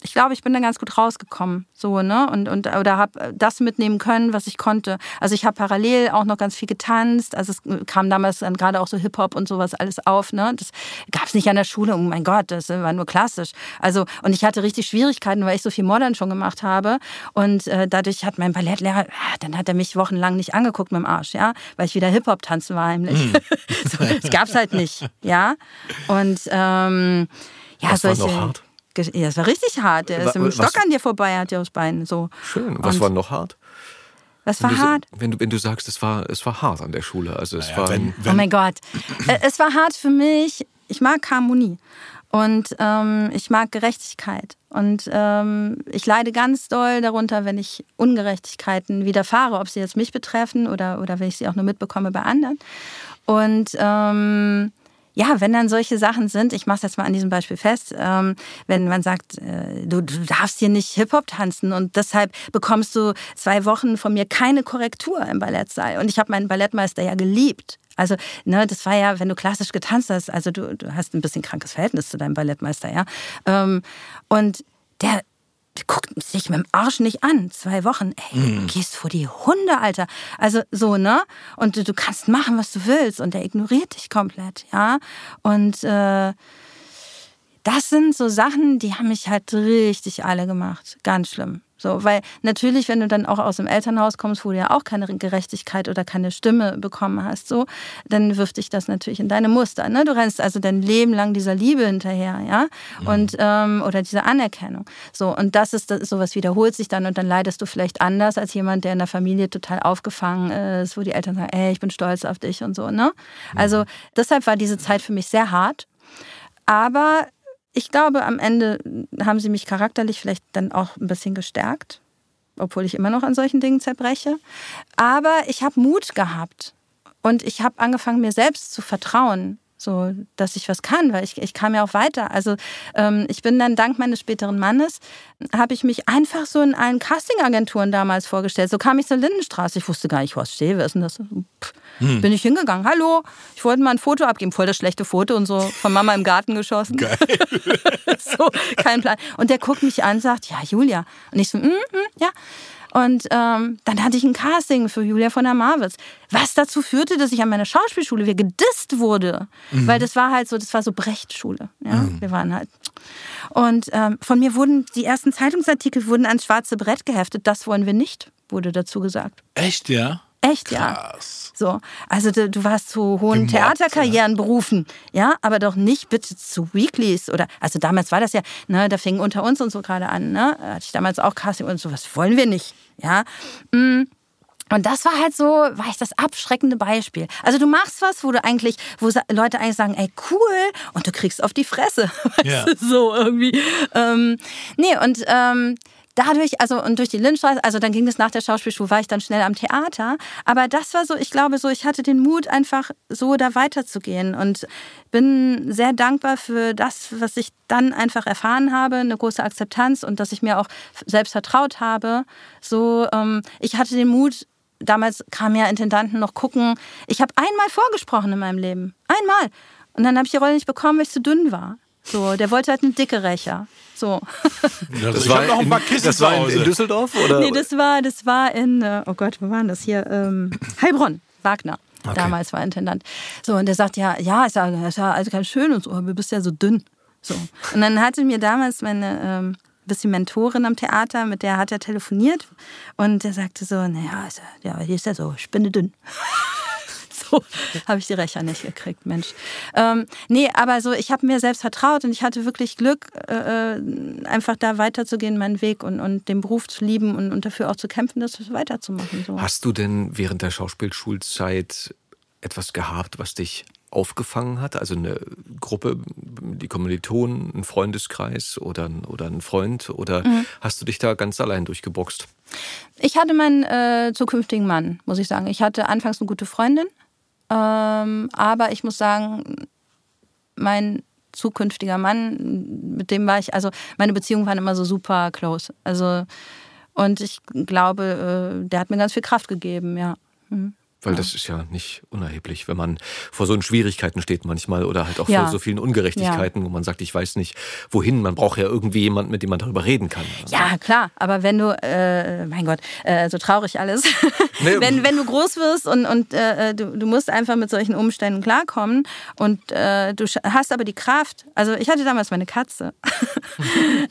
ich glaube, ich bin da ganz gut rausgekommen, so, ne? Und, und oder habe das mitnehmen können, was ich konnte. Also ich habe parallel auch noch ganz viel getanzt. Also es kam damals dann gerade auch so Hip-Hop und sowas alles auf, ne? Das gab es nicht an der Schule. Oh mein Gott, das war nur klassisch. Also, und ich hatte richtig Schwierigkeiten, weil ich so viel Modern schon gemacht habe. Und äh, dadurch hat mein Ballettlehrer, ah, dann hat er mich wochenlang nicht angeguckt mit dem Arsch, ja? Weil ich wieder Hip-Hop tanzen war heimlich. Mm. so, das gab's halt nicht, ja? Und ähm, ja, das solche. War noch hart? Ja, es war richtig hart. Der ist mit dem Stock an dir vorbei, hat dir aufs Bein. So. Schön. Was Und war noch hart? Was war wenn du, hart? Wenn du, wenn du sagst, es war, es war hart an der Schule. Also es naja, war, wenn, wenn oh mein Gott. Es war hart für mich. Ich mag Harmonie. Und ähm, ich mag Gerechtigkeit. Und ähm, ich leide ganz doll darunter, wenn ich Ungerechtigkeiten widerfahre, ob sie jetzt mich betreffen oder, oder wenn ich sie auch nur mitbekomme bei anderen. Und ähm, ja, wenn dann solche Sachen sind, ich mache es jetzt mal an diesem Beispiel fest, ähm, wenn man sagt, äh, du, du darfst hier nicht Hip-Hop tanzen und deshalb bekommst du zwei Wochen von mir keine Korrektur im Ballettsaal. Und ich habe meinen Ballettmeister ja geliebt. Also, ne, das war ja, wenn du klassisch getanzt hast, also du, du hast ein bisschen krankes Verhältnis zu deinem Ballettmeister, ja. Ähm, und der, guckt sich mit dem Arsch nicht an. Zwei Wochen, ey, du mm. gehst vor die Hunde, Alter. Also so, ne? Und du, du kannst machen, was du willst. Und der ignoriert dich komplett, ja. Und äh, das sind so Sachen, die haben mich halt richtig alle gemacht. Ganz schlimm. So, weil natürlich, wenn du dann auch aus dem Elternhaus kommst, wo du ja auch keine Gerechtigkeit oder keine Stimme bekommen hast, so, dann wirft dich das natürlich in deine Muster. Ne? Du rennst also dein Leben lang dieser Liebe hinterher, ja, mhm. und ähm, oder dieser Anerkennung. So, und das ist das, sowas wiederholt sich dann und dann leidest du vielleicht anders als jemand, der in der Familie total aufgefangen ist, wo die Eltern sagen, ey, ich bin stolz auf dich und so, ne? Mhm. Also deshalb war diese Zeit für mich sehr hart. Aber ich glaube, am Ende haben sie mich charakterlich vielleicht dann auch ein bisschen gestärkt, obwohl ich immer noch an solchen Dingen zerbreche. Aber ich habe Mut gehabt und ich habe angefangen, mir selbst zu vertrauen. So, dass ich was kann, weil ich, ich kam ja auch weiter. Also ähm, ich bin dann dank meines späteren Mannes, habe ich mich einfach so in allen Castingagenturen damals vorgestellt. So kam ich zur Lindenstraße. Ich wusste gar nicht, was stehe, wer ist denn das? Pff, hm. Bin ich hingegangen. Hallo, ich wollte mal ein Foto abgeben. Voll das schlechte Foto und so von Mama im Garten geschossen. Geil. so, kein Plan. Und der guckt mich an und sagt, ja, Julia. Und ich so, mm, mm, ja. Und ähm, dann hatte ich ein Casting für Julia von der Marwitz. Was dazu führte, dass ich an meiner Schauspielschule wieder gedisst wurde. Mhm. Weil das war halt so, das war so Brechtschule. Ja? Mhm. Wir waren halt. Und ähm, von mir wurden die ersten Zeitungsartikel wurden ans schwarze Brett geheftet. Das wollen wir nicht, wurde dazu gesagt. Echt, ja? Echt, Krass. ja. So, also du, du warst zu hohen Gemobbt, Theaterkarrieren ja. berufen, ja, aber doch nicht bitte zu Weeklies oder, also damals war das ja, ne, da fing unter uns und so gerade an, ne, hatte ich damals auch Casting und so, was wollen wir nicht, ja. Mm. Und das war halt so, war ich das abschreckende Beispiel. Also du machst was, wo du eigentlich, wo Leute eigentlich sagen, ey cool, und du kriegst auf die Fresse, ja. so irgendwie. Ähm, nee, und ähm, dadurch, also und durch die Lindstraße, also dann ging es nach der Schauspielschule, war ich dann schnell am Theater. Aber das war so, ich glaube so, ich hatte den Mut, einfach so da weiterzugehen und bin sehr dankbar für das, was ich dann einfach erfahren habe, eine große Akzeptanz und dass ich mir auch selbst vertraut habe. So, ähm, ich hatte den Mut, damals kamen ja Intendanten noch gucken. Ich habe einmal vorgesprochen in meinem Leben. Einmal. Und dann habe ich die Rolle nicht bekommen, weil ich zu dünn war. So, der wollte halt einen dicke Rächer. So. Ja, das ich war noch ein paar Kissen Das war in, in, Düsseldorf? Oder? Nee, das war, das war in, äh, oh Gott, wo waren das hier? Ähm, Heilbronn, Wagner. Okay. Damals war Intendant. So, und der sagt, ja, ja, ist ja, ist ja also ganz schön und so, aber du bist ja so dünn. So. Und dann hatte mir damals meine ähm, bisschen Mentorin am Theater, mit der hat er telefoniert und der sagte so, naja, ja, hier ist ja so spinnedünn so habe ich die Rächer nicht gekriegt, Mensch. Ähm, nee, aber so, ich habe mir selbst vertraut und ich hatte wirklich Glück, äh, einfach da weiterzugehen, meinen Weg und, und den Beruf zu lieben und, und dafür auch zu kämpfen, das weiterzumachen. So. Hast du denn während der Schauspielschulzeit etwas gehabt, was dich aufgefangen hat? Also eine Gruppe, die Kommilitonen, ein Freundeskreis oder, oder ein Freund? Oder mhm. hast du dich da ganz allein durchgeboxt? Ich hatte meinen äh, zukünftigen Mann, muss ich sagen. Ich hatte anfangs eine gute Freundin, ähm, aber ich muss sagen, mein zukünftiger Mann, mit dem war ich, also meine Beziehungen waren immer so super close. Also, und ich glaube, äh, der hat mir ganz viel Kraft gegeben, ja. Mhm. Weil ja. das ist ja nicht unerheblich, wenn man vor so Schwierigkeiten steht manchmal oder halt auch ja. vor so vielen Ungerechtigkeiten, ja. wo man sagt, ich weiß nicht wohin. Man braucht ja irgendwie jemanden, mit dem man darüber reden kann. Also ja, klar. Aber wenn du, äh, mein Gott, äh, so traurig alles, nee. wenn, wenn du groß wirst und, und äh, du, du musst einfach mit solchen Umständen klarkommen und äh, du hast aber die Kraft, also ich hatte damals meine Katze.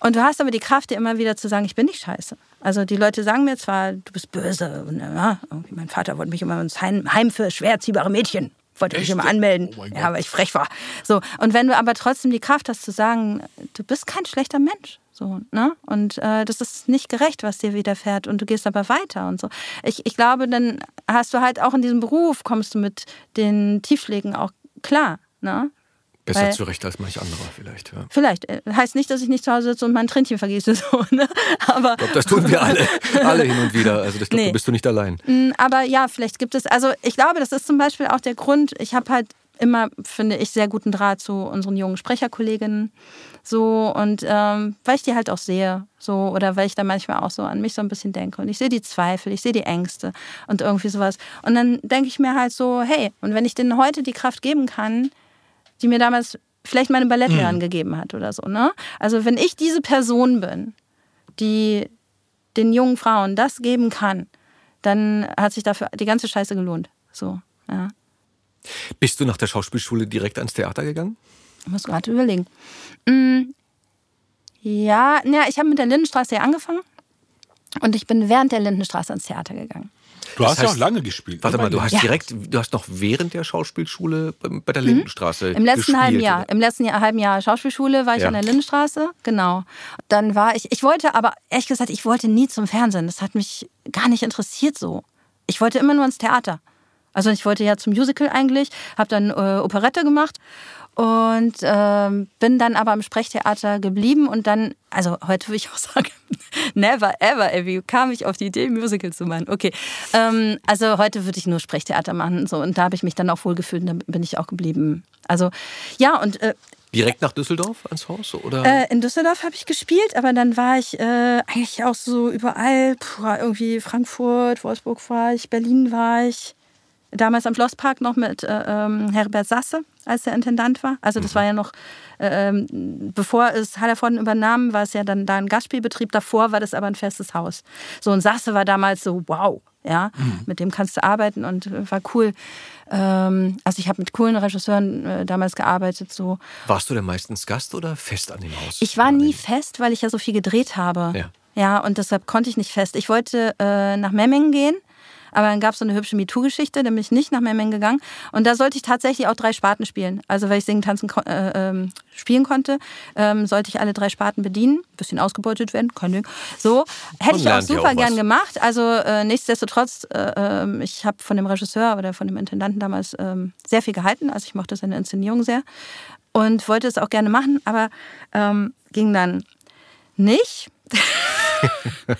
Und du hast aber die Kraft, dir immer wieder zu sagen, ich bin nicht scheiße. Also die Leute sagen mir zwar, du bist böse. Und, ja, mein Vater wollte mich immer ins Heim, Heim für schwer erziehbare Mädchen. Wollte mich immer anmelden, oh ja, weil ich frech war. So und wenn du aber trotzdem die Kraft hast zu sagen, du bist kein schlechter Mensch, so ne und äh, das ist nicht gerecht, was dir widerfährt und du gehst aber weiter und so. Ich, ich glaube, dann hast du halt auch in diesem Beruf kommst du mit den Tiefschlägen auch klar, ne? Besser Weil, zurecht als manch anderer vielleicht. Ja. Vielleicht. Äh, heißt nicht, dass ich nicht zu Hause sitze und mein Tränchen vergieße. So, ne? Aber ich glaube, das tun wir alle. alle hin und wieder. Also ich glaube, nee. bist du nicht allein. Mm, aber ja, vielleicht gibt es, also ich glaube, das ist zum Beispiel auch der Grund, ich habe halt immer, finde ich, sehr guten Draht zu unseren jungen Sprecherkolleginnen. So, und ähm, weil ich die halt auch sehe, so, oder weil ich da manchmal auch so an mich so ein bisschen denke. Und ich sehe die Zweifel, ich sehe die Ängste und irgendwie sowas. Und dann denke ich mir halt so, hey, und wenn ich denen heute die Kraft geben kann, die mir damals vielleicht meine Ballettlehrerin mhm. gegeben hat oder so. Ne? Also wenn ich diese Person bin, die den jungen Frauen das geben kann, dann hat sich dafür die ganze Scheiße gelohnt. So, ja. Bist du nach der Schauspielschule direkt ans Theater gegangen? Ich muss gerade überlegen. Mm, ja, ja, ich habe mit der Lindenstraße angefangen und ich bin während der Lindenstraße ans Theater gegangen. Du hast ja auch lange gespielt. Warte mal, du hast ja. direkt, du hast noch während der Schauspielschule bei der mhm. Lindenstraße Im letzten gespielt, halben Jahr, oder? im letzten Jahr, halben Jahr Schauspielschule war ich ja. an der Lindenstraße, genau. Dann war ich, ich wollte aber ehrlich gesagt, ich wollte nie zum Fernsehen. Das hat mich gar nicht interessiert so. Ich wollte immer nur ins Theater. Also ich wollte ja zum Musical eigentlich, habe dann äh, Operette gemacht und ähm, bin dann aber im Sprechtheater geblieben und dann, also heute würde ich auch sagen, never ever, ey, wie kam ich auf die Idee, Musical zu machen? Okay, ähm, also heute würde ich nur Sprechtheater machen so und da habe ich mich dann auch wohlgefühlt und dann bin ich auch geblieben. Also ja und äh, Direkt nach Düsseldorf ans Haus? Oder? Äh, in Düsseldorf habe ich gespielt, aber dann war ich äh, eigentlich auch so überall. Puh, irgendwie Frankfurt, Wolfsburg war ich, Berlin war ich. Damals am Schlosspark noch mit äh, ähm, Herbert Sasse, als der Intendant war. Also das mhm. war ja noch, äh, ähm, bevor es Hallervorden übernahm, war es ja dann da ein Gastspielbetrieb. Davor war das aber ein festes Haus. So und Sasse war damals so, wow, ja, mhm. mit dem kannst du arbeiten und äh, war cool. Ähm, also ich habe mit coolen Regisseuren äh, damals gearbeitet. So. Warst du denn meistens Gast oder fest an dem Haus? Ich war nie fest, weil ich ja so viel gedreht habe. Ja. Ja, und deshalb konnte ich nicht fest. Ich wollte äh, nach Memmingen gehen aber dann gab es so eine hübsche MeToo-Geschichte, dann bin ich nicht nach Memmingen gegangen. Und da sollte ich tatsächlich auch drei Sparten spielen. Also weil ich singen, tanzen, äh, ähm, spielen konnte, ähm, sollte ich alle drei Sparten bedienen. Ein bisschen ausgebeutet werden, kein Ding. So, hätte ich auch super auch gern gemacht. Also äh, nichtsdestotrotz, äh, ähm, ich habe von dem Regisseur oder von dem Intendanten damals ähm, sehr viel gehalten. Also ich mochte seine Inszenierung sehr und wollte es auch gerne machen, aber ähm, ging dann nicht.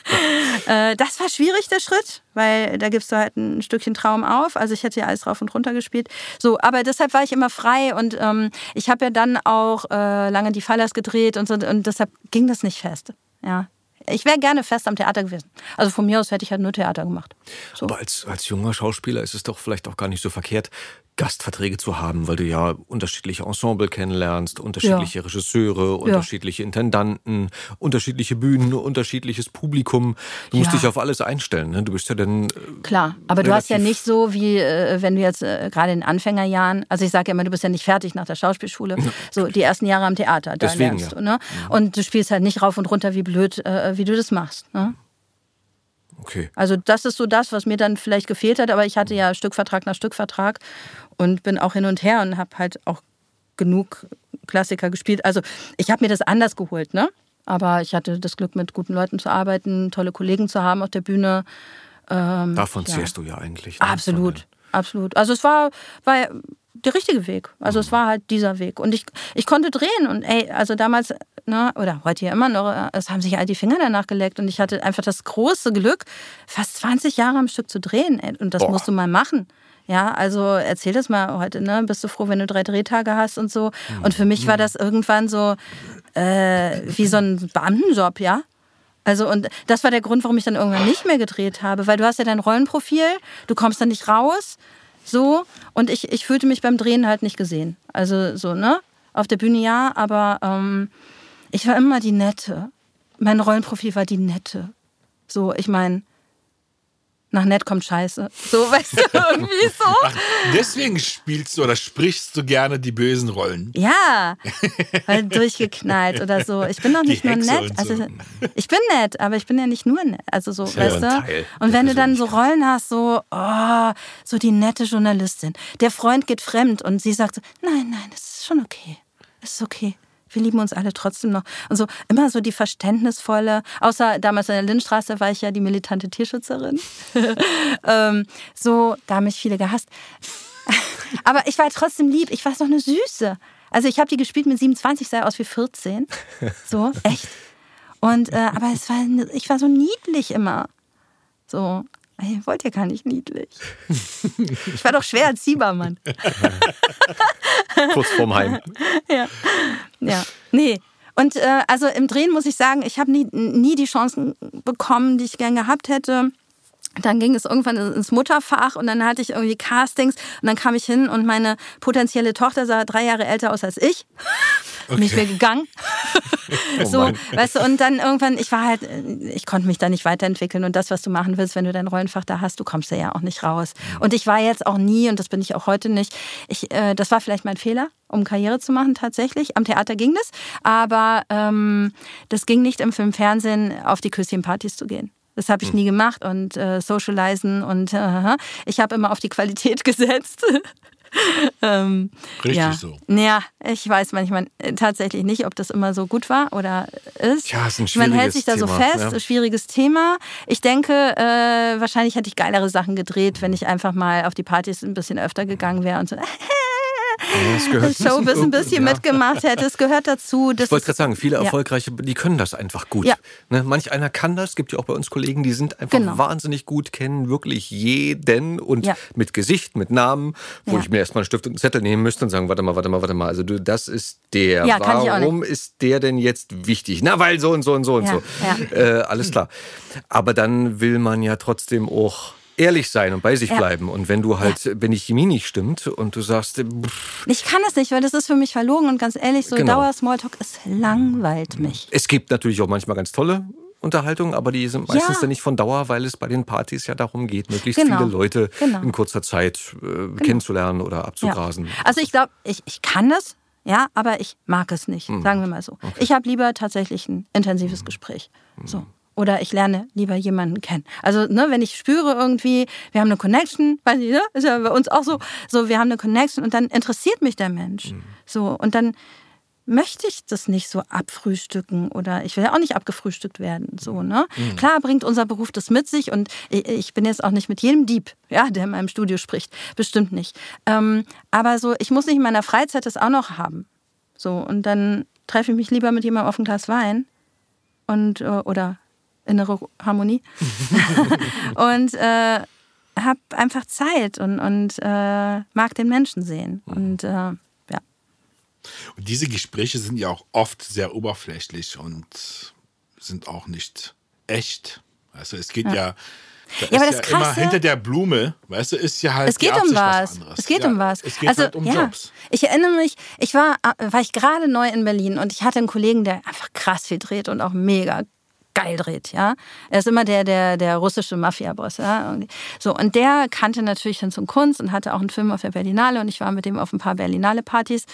Äh, das war schwierig, der Schritt, weil da gibst du halt ein Stückchen Traum auf. Also ich hätte ja alles rauf und runter gespielt. So, aber deshalb war ich immer frei und ähm, ich habe ja dann auch äh, lange die Fallers gedreht und so und deshalb ging das nicht fest. Ja, ich wäre gerne fest am Theater gewesen. Also von mir aus hätte ich halt nur Theater gemacht. So. Aber als, als junger Schauspieler ist es doch vielleicht auch gar nicht so verkehrt, Gastverträge zu haben, weil du ja unterschiedliche Ensemble kennenlernst, unterschiedliche ja. Regisseure, unterschiedliche ja. Intendanten, unterschiedliche Bühnen, unterschiedliches Publikum. Du musst ja. dich auf alles einstellen. Ne? Du bist ja dann. Äh, Klar, aber du hast ja nicht so wie, äh, wenn du jetzt äh, gerade in Anfängerjahren, also ich sage ja immer, du bist ja nicht fertig nach der Schauspielschule. So die ersten Jahre am Theater, da Deswegen, lernst du. Ne? Und du spielst halt nicht rauf und runter wie blöd, wie du das machst. Ne? Okay. Also das ist so das, was mir dann vielleicht gefehlt hat, aber ich hatte ja Stückvertrag nach Stückvertrag und bin auch hin und her und habe halt auch genug Klassiker gespielt. Also ich habe mir das anders geholt, ne? Aber ich hatte das Glück, mit guten Leuten zu arbeiten, tolle Kollegen zu haben auf der Bühne. Ähm, Davon ja. zehrst du ja eigentlich. Ne? Absolut, absolut. Also es war, war der richtige Weg. Also mhm. es war halt dieser Weg. Und ich, ich konnte drehen und ey, also damals ne, oder heute ja immer noch, es haben sich all die Finger danach geleckt und ich hatte einfach das große Glück, fast 20 Jahre am Stück zu drehen und das Boah. musst du mal machen. Ja, also erzähl das mal heute, ne? Bist du froh, wenn du drei Drehtage hast und so? Und für mich war das irgendwann so äh, wie so ein Beamtenjob, ja? Also und das war der Grund, warum ich dann irgendwann nicht mehr gedreht habe, weil du hast ja dein Rollenprofil, du kommst dann nicht raus, so und ich, ich fühlte mich beim Drehen halt nicht gesehen. Also so ne, auf der Bühne ja, aber ähm, ich war immer die Nette. Mein Rollenprofil war die Nette. So, ich meine, nach nett kommt Scheiße. So, weißt du, irgendwie so. Ach, deswegen spielst du oder sprichst du gerne die bösen Rollen. Ja, weil durchgeknallt oder so. Ich bin doch nicht die nur Hexe nett. Also, so. ich bin nett, aber ich bin ja nicht nur nett. Also so, ja weißt du? Und wenn du dann so Rollen hast, so, oh, so die nette Journalistin. Der Freund geht fremd und sie sagt so, nein, nein, das ist schon okay. Es ist okay wir lieben uns alle trotzdem noch. Und so immer so die verständnisvolle, außer damals in der Lindstraße war ich ja die militante Tierschützerin. ähm, so, da haben mich viele gehasst. Aber ich war trotzdem lieb. Ich war noch eine Süße. Also ich habe die gespielt mit 27, sah aus wie 14. So, echt. Und, äh, aber es war, ich war so niedlich immer. So, ich wollte ja gar nicht niedlich. Ich war doch schwer erziehbar, Mann. Kurz vorm Heim. Ja. Ja. Nee. Und äh, also im Drehen muss ich sagen, ich habe nie, nie die Chancen bekommen, die ich gern gehabt hätte. Dann ging es irgendwann ins Mutterfach und dann hatte ich irgendwie Castings und dann kam ich hin und meine potenzielle Tochter sah drei Jahre älter aus als ich. Okay. Bin ich mir gegangen. oh so, weißt du, und dann irgendwann, ich war halt, ich konnte mich da nicht weiterentwickeln und das, was du machen willst, wenn du dein Rollenfach da hast, du kommst da ja auch nicht raus. Und ich war jetzt auch nie, und das bin ich auch heute nicht, ich, äh, das war vielleicht mein Fehler, um Karriere zu machen tatsächlich. Am Theater ging das, aber ähm, das ging nicht im Film, Fernsehen auf die Küsschenpartys zu gehen. Das habe ich hm. nie gemacht und äh, socialisen und äh, ich habe immer auf die Qualität gesetzt. ähm, Richtig ja. so. Ja, ich weiß manchmal äh, tatsächlich nicht, ob das immer so gut war oder ist. Tja, ist ein Man hält schwieriges sich da so Thema, fest, ja. schwieriges Thema. Ich denke, äh, wahrscheinlich hätte ich geilere Sachen gedreht, wenn ich einfach mal auf die Partys ein bisschen öfter gegangen wäre und so gehört Showbiz ein bisschen Ja. mitgemacht hätte. Es gehört dazu. Ich wollte gerade sagen, viele Ja. erfolgreiche, die können das einfach gut. Ja. Ne, manch einer kann das, gibt ja auch bei uns Kollegen, die sind einfach Genau. wahnsinnig gut, kennen wirklich jeden und Ja. mit Gesicht, mit Namen, wo Ja. ich mir erstmal einen Stift und einen Zettel nehmen müsste und sagen, warte mal, warte mal, warte mal. Also du, das ist der. Ja, Warum ist der denn jetzt wichtig? Na, weil so und so und so und Ja, so. ja. Äh, alles klar. Aber dann will man ja trotzdem auch ehrlich sein und bei sich Ja. bleiben. Und wenn du halt, wenn die Chemie nicht stimmt und du sagst, pff, Ich kann es nicht, weil das ist für mich verlogen und ganz ehrlich, so Genau. Dauer-Smalltalk, es langweilt mich. Es gibt natürlich auch manchmal ganz tolle Unterhaltungen, aber die sind meistens Ja. dann nicht von Dauer, weil es bei den Partys ja darum geht, möglichst Genau. viele Leute Genau. in kurzer Zeit äh, kennenzulernen oder abzugrasen. Ja. Also ich glaube, ich, ich kann das, ja, aber ich mag es nicht, Hm. sagen wir mal so. Ich habe lieber tatsächlich ein intensives Gespräch. Hm. So. Oder ich lerne lieber jemanden kennen. Also, ne, wenn ich spüre irgendwie, wir haben eine Connection, weiß ich, ne? Ist ja bei uns auch so, so, wir haben eine Connection und dann interessiert mich der Mensch. Hm. So, und dann möchte ich das nicht so abfrühstücken oder ich will ja auch nicht abgefrühstückt werden. So, ne? Klar bringt unser Beruf das mit sich und ich, ich bin jetzt auch nicht mit jedem Dieb, ja, der in meinem Studio spricht. Bestimmt nicht. Ähm, aber so, ich muss nicht in meiner Freizeit das auch noch haben. So, und dann treffe ich mich lieber mit jemandem auf ein Glas Wein und äh, oder innere Harmonie und äh, habe einfach Zeit und, und äh, mag den Menschen sehen. Und äh, ja. Und diese Gespräche sind ja auch oft sehr oberflächlich und sind auch nicht echt. Also es geht ja, da Ja, aber das ja immer Krasse- hinter der Blume, weißt du, ist ja halt Es geht um was. anderes. Es geht ja, um was. Es geht also, halt um ja. Jobs. Ich erinnere mich, ich war, äh, war ich gerade neu in Berlin und ich hatte einen Kollegen, der einfach krass viel dreht und auch mega geil dreht, ja. Er ist immer der, der, der russische Mafia-Boss, ja. Und So, und der kannte natürlich dann zum Kunst und hatte auch einen Film auf der Berlinale und ich war mit dem auf ein paar Berlinale-Partys.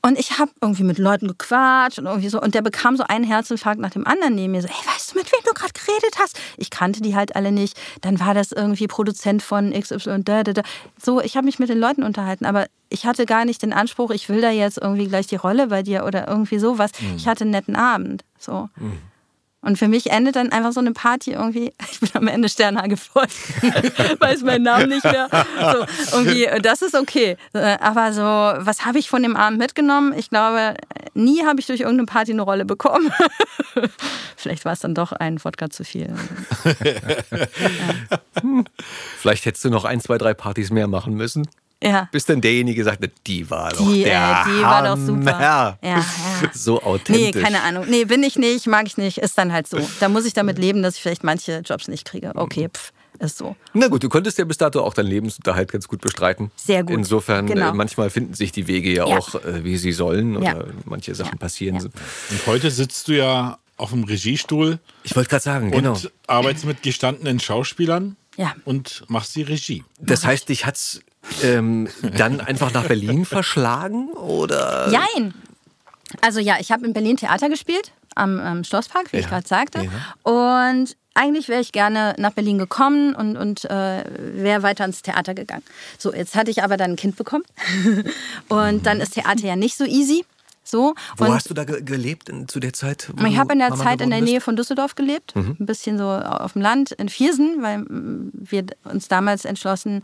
Und ich habe irgendwie mit Leuten gequatscht und irgendwie so. Und der bekam so einen Herzinfarkt nach dem anderen neben mir. So, ey, weißt du, mit wem du gerade geredet hast? Ich kannte die halt alle nicht. Dann war das irgendwie Produzent von XY. Da, da, da. So, ich habe mich mit den Leuten unterhalten, aber ich hatte gar nicht den Anspruch, ich will da jetzt irgendwie gleich die Rolle bei dir oder irgendwie sowas. Ich hatte einen netten Abend. So. Und für mich endet dann einfach so eine Party irgendwie, ich bin am Ende Sternhage voll, weiß meinen Namen nicht mehr. So, irgendwie, das ist okay. Äh, Aber so, was habe ich von dem Abend mitgenommen? Ich glaube, nie habe ich durch irgendeine Party eine Rolle bekommen. Vielleicht war es dann doch ein Wodka zu viel. Vielleicht hättest du noch ein, zwei, drei Partys mehr machen müssen. Ja. Bis dann derjenige gesagt hat, die war doch Die, der äh, die war doch super. Ja, ja. So Nee, authentisch. keine Ahnung. Nee, bin ich nicht, mag ich nicht, ist dann halt so. Da muss ich damit leben, dass ich vielleicht manche Jobs nicht kriege. Okay, pff, ist so. Na gut, du konntest ja bis dato auch deinen Lebensunterhalt ganz gut bestreiten. Sehr gut. Insofern, Genau. äh, manchmal finden sich die Wege ja, Ja. auch, äh, wie sie sollen Ja. oder manche Sachen Ja. passieren. Und heute sitzt du ja auf dem Regiestuhl Ich wollte gerade sagen, genau. und arbeitest mit gestandenen Schauspielern Ja. und machst die Regie. Das heißt, dich hat's ähm, dann einfach nach Berlin verschlagen oder? Jein. Also ja, ich habe in Berlin Theater gespielt, am, am Schlosspark, wie ich Ja. gerade sagte. Und eigentlich wäre ich gerne nach Berlin gekommen und, und äh, wäre weiter ins Theater gegangen. So, jetzt hatte ich aber dann ein Kind bekommen. und dann ist Theater ja nicht so easy. So. Wo hast du da ge gelebt in, zu der Zeit? ich habe in der Mama Zeit in der Nähe von Düsseldorf gelebt, ein bisschen so auf dem Land in Viersen, weil wir uns damals entschlossen,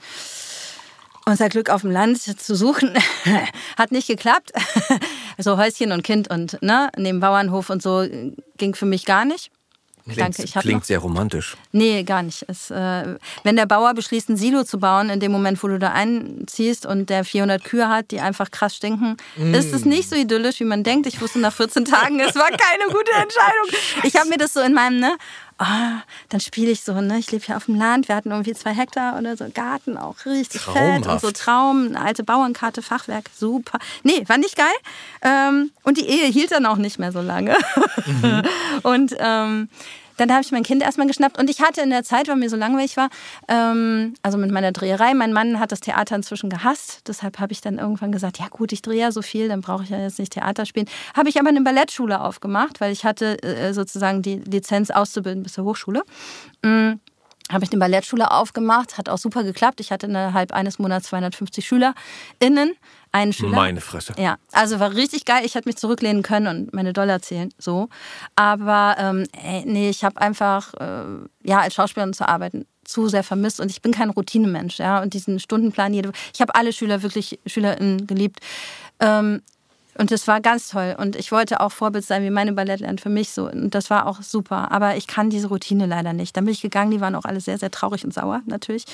unser Glück auf dem Land zu suchen. Hat nicht geklappt. so Häuschen und Kind und ne, neben Bauernhof und so ging für mich gar nicht. Klingt, Danke, ich klingt noch. sehr romantisch. Nee, gar nicht. Es, äh, wenn der Bauer beschließt, ein Silo zu bauen, in dem Moment, wo du da einziehst und der 400 Kühe hat, die einfach krass stinken, ist es nicht so idyllisch, wie man denkt. Ich wusste nach 14 Tagen, es war keine gute Entscheidung. Ich habe mir das so in meinem, ne, ah, dann spiele ich so, ne, ich lebe hier auf dem Land, wir hatten irgendwie zwei Hektar oder so, Garten auch richtig fett und so Traumhaft. Traum, eine alte Bauernkarte, Fachwerk, super. Nee, war nicht geil. Ähm, und die Ehe hielt dann auch nicht mehr so lange. Und ähm, dann habe ich mein Kind erstmal geschnappt und ich hatte in der Zeit, weil mir so langweilig war, ähm, also mit meiner Dreherei, mein Mann hat das Theater inzwischen gehasst, deshalb habe ich dann irgendwann gesagt, ja gut, ich drehe ja so viel, dann brauche ich ja jetzt nicht Theater spielen. Habe ich aber eine Ballettschule aufgemacht, weil ich hatte äh, sozusagen die Lizenz auszubilden bis zur Hochschule. Mm. habe ich eine Ballettschule aufgemacht, hat auch super geklappt. Ich hatte innerhalb eines Monats 250 SchülerInnen, einen Schüler. Meine Fresse. Ja, also war richtig geil. Ich hätte mich zurücklehnen können und meine Dollar zählen, so. Aber ähm, ey, nee, ich habe einfach, äh, ja, als Schauspielerin zu arbeiten, zu sehr vermisst und ich bin kein Routinemensch, ja. Und diesen Stundenplan, jede, ich habe alle Schüler wirklich, SchülerInnen geliebt. Ähm, und das war ganz toll. Und ich wollte auch Vorbild sein wie meine Ballettlehrerin für mich so. Und das war auch super. Aber ich kann diese Routine leider nicht. Dann bin ich gegangen, die waren auch alle sehr, sehr traurig und sauer, natürlich.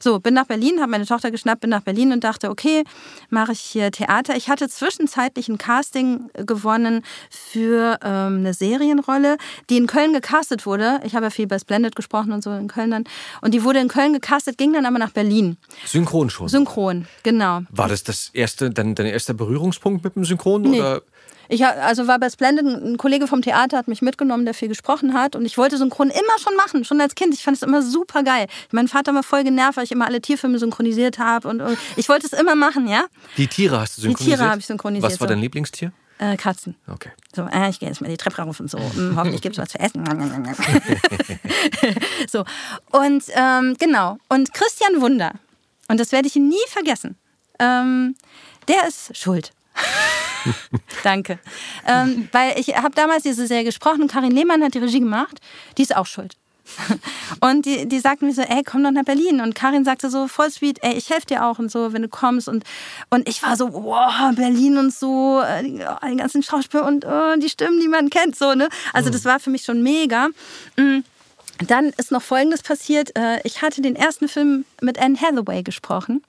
So, bin nach Berlin, habe meine Tochter geschnappt, bin nach Berlin und dachte, okay, mache ich hier Theater. Ich hatte zwischenzeitlich ein Casting gewonnen für ähm, eine Serienrolle, die in Köln gecastet wurde. Ich habe ja viel bei Splendid gesprochen und so in Köln dann. Und die wurde in Köln gecastet, ging dann aber nach Berlin. Synchron schon. Synchron, genau. War das das erste, dein, dein erster Berührungspunkt mit dem Synchron? Nee. Oder? Ich also war bei Splendid, ein Kollege vom Theater hat mich mitgenommen, der viel gesprochen hat. Und ich wollte Synchron immer schon machen, schon als Kind. Ich fand es immer super geil. Mein Vater war voll genervt, weil ich immer alle Tierfilme synchronisiert habe. Und, und ich wollte es immer machen, ja? Die Tiere hast du Die synchronisiert? Tiere habe ich synchronisiert. Was war dein Lieblingstier? Äh, Katzen. Okay. So, äh, ich gehe jetzt mal die Treppe rauf und so. Hm, hoffentlich gibt es was zu essen. so. Und ähm, genau. Und Christian Wunder, und das werde ich nie vergessen, ähm, der ist schuld. Danke. Ähm, weil ich habe damals diese Serie gesprochen, Karin Lehmann hat die Regie gemacht, die ist auch schuld. Und die, die sagten mir so, ey, komm doch nach Berlin. Und Karin sagte so, voll sweet, ey, ich helfe dir auch und so, wenn du kommst. Und, und ich war so, wow, Berlin und so, äh, die ganzen Schauspieler und oh, die Stimmen, die man kennt, so, ne? Also das war für mich schon mega. Mm. Dann ist noch Folgendes passiert. Äh, Ich hatte den ersten Film mit Anne Hathaway gesprochen.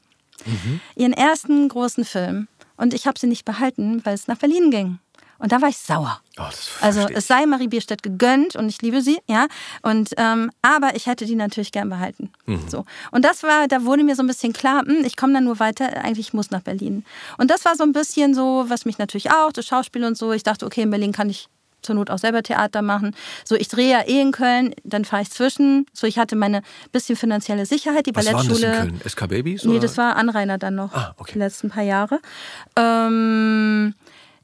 Ihren ersten großen Film. Und ich habe sie nicht behalten, weil es nach Berlin ging. Und da war ich sauer. Oh, Also es sei Marie Bierstedt gegönnt und ich liebe sie, ja. Und ähm, aber ich hätte die natürlich gern behalten. So und das war, da wurde mir so ein bisschen klar, hm, ich komme dann nur weiter. Eigentlich ich muss nach Berlin. Und das war so ein bisschen so, was mich natürlich auch das Schauspiel und so. Ich dachte, okay, in Berlin kann ich zur Not auch selber Theater machen. So, ich drehe ja eh in Köln, dann fahre ich zwischen. So, ich hatte meine bisschen finanzielle Sicherheit, die Was war denn das Ballettschule. in Köln? SK Babys? Nee, oder? das war Anrainer dann noch, Ah, okay. die letzten paar Jahre. Ähm,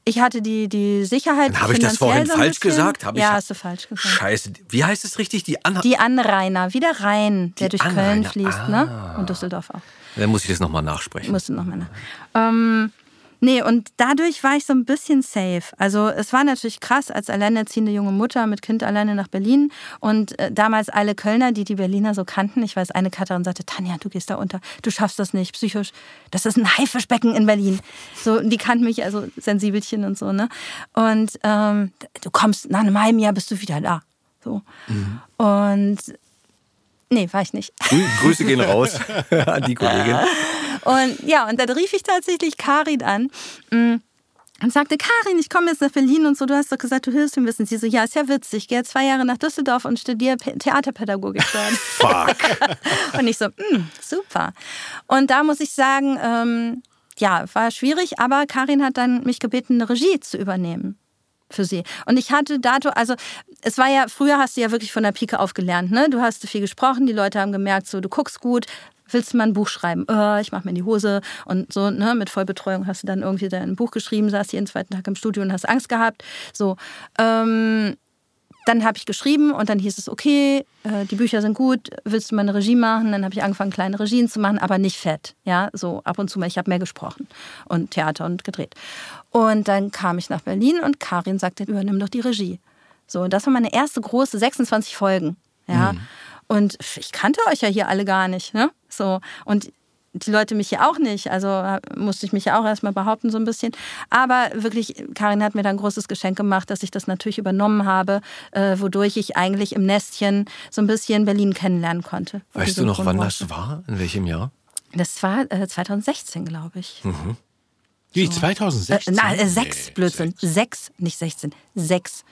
ich hatte die, die Sicherheit. Habe ich das vorhin so falsch bisschen. gesagt. Hab ich- ja, hast du falsch gesagt. Scheiße. Wie heißt es richtig? Die Anna. Die Anrainer, wie der Rhein, der durch Köln Anrainer, fließt, ah. ne? Und Düsseldorf auch. Dann muss ich das nochmal nachsprechen. Musste noch mal. nach. Ähm, nee, und dadurch war ich so ein bisschen safe. Also es war natürlich krass als alleinerziehende junge Mutter mit Kind alleine nach Berlin und äh, damals alle Kölner, die die Berliner so kannten. Ich weiß, eine Katerin sagte, Tanja, du gehst da unter, du schaffst das nicht, psychisch. Das ist ein Haifischbecken in Berlin. So, die kannten mich, also Sensibelchen und so, ne? Und ähm, du kommst, nach einem halben Jahr bist du wieder da. So. Und nee, war ich nicht. Grü Grüße gehen raus an die Kollegin. Und ja, und dann rief ich tatsächlich Karin an mm, und sagte, Karin, ich komme jetzt nach Berlin und so, du hast doch gesagt, du hilfst mir wissen. Sie so, ja, ist ja witzig, ich gehe zwei Jahre nach Düsseldorf und studiere Theaterpädagogik dort. Fuck. und ich so, mm, super. Und da muss ich sagen, ähm, ja, war schwierig, aber Karin hat dann mich gebeten, eine Regie zu übernehmen für sie. Und ich hatte dato, also es war ja, früher hast du ja wirklich von der Pike auf gelernt, ne? Du hast viel gesprochen, die Leute haben gemerkt, so, du guckst gut, willst du mal ein Buch schreiben? Äh, ich mach mir in die Hose und so, ne? Mit Vollbetreuung hast du dann irgendwie dein Buch geschrieben, saß jeden zweiten Tag im Studio und hast Angst gehabt. So, ähm, dann habe ich geschrieben und dann hieß es, okay, äh, die Bücher sind gut, willst du mal eine Regie machen? Dann habe ich angefangen, kleine Regien zu machen, aber nicht fett. Ja, so ab und zu mal. Ich habe mehr gesprochen und Theater und gedreht. Und dann kam ich nach Berlin und Karin sagte, übernimm doch die Regie. So, und das war meine erste große 26 Folgen. Ja. Und ich kannte euch ja hier alle gar nicht. Ne? So, und die Leute mich hier auch nicht. Also musste ich mich ja auch erstmal behaupten, so ein bisschen. Aber wirklich, Karin hat mir da ein großes Geschenk gemacht, dass ich das natürlich übernommen habe, äh, wodurch ich eigentlich im Nestchen so ein bisschen Berlin kennenlernen konnte. Weißt du noch, wann das war? In welchem Jahr? Das war äh, 2016, glaube ich. Wie, 2016? Äh, nein, äh, sechs, Nee, Blödsinn. Sechs, nicht 16. Sechs.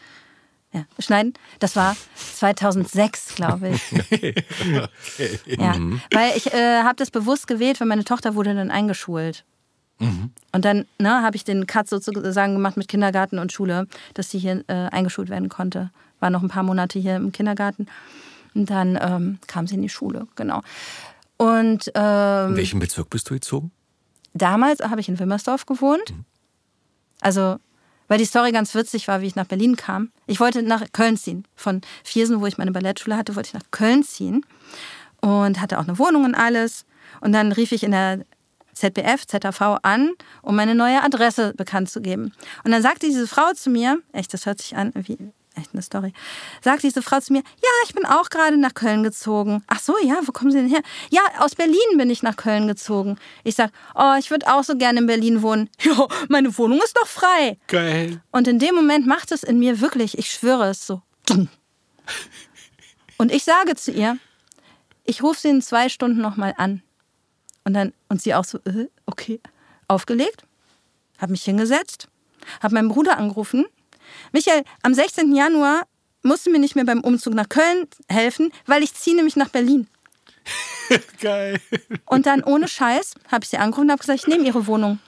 Ja, schneiden. Das war 2006, glaube ich. Ja, weil ich äh, habe das bewusst gewählt, weil meine Tochter wurde dann eingeschult. Und dann ne, habe ich den Cut sozusagen gemacht mit Kindergarten und Schule, dass sie hier äh, eingeschult werden konnte. War noch ein paar Monate hier im Kindergarten. Und dann ähm, kam sie in die Schule, genau. Und ähm, In welchem Bezirk bist du gezogen? damals habe ich in Wilmersdorf gewohnt. Also, weil die Story ganz witzig war, wie ich nach Berlin kam. Ich wollte nach Köln ziehen. Von Viersen, wo ich meine Ballettschule hatte, wollte ich nach Köln ziehen und hatte auch eine Wohnung und alles. Und dann rief ich in der ZBF, ZAV an, um meine neue Adresse bekannt zu geben. Und dann sagte diese Frau zu mir, echt, das hört sich an wie echt eine Story, sagt diese Frau zu mir, ja, ich bin auch gerade nach Köln gezogen. Ach so, ja, wo kommen Sie denn her? Ja, aus Berlin bin ich nach Köln gezogen. Ich sag, oh, ich würde auch so gerne in Berlin wohnen. Ja, meine Wohnung ist doch frei. Geil. Und in dem Moment macht es in mir wirklich, ich schwöre es so. Und ich sage zu ihr, ich rufe sie in zwei Stunden nochmal an. Und dann, und sie auch so, äh, okay, aufgelegt, habe mich hingesetzt, habe meinen Bruder angerufen. Michael, am 16. Januar musst du mir nicht mehr beim Umzug nach Köln helfen, weil ich ziehe nämlich nach Berlin. Geil. Und dann ohne Scheiß habe ich sie angerufen und habe gesagt, ich nehme ihre Wohnung.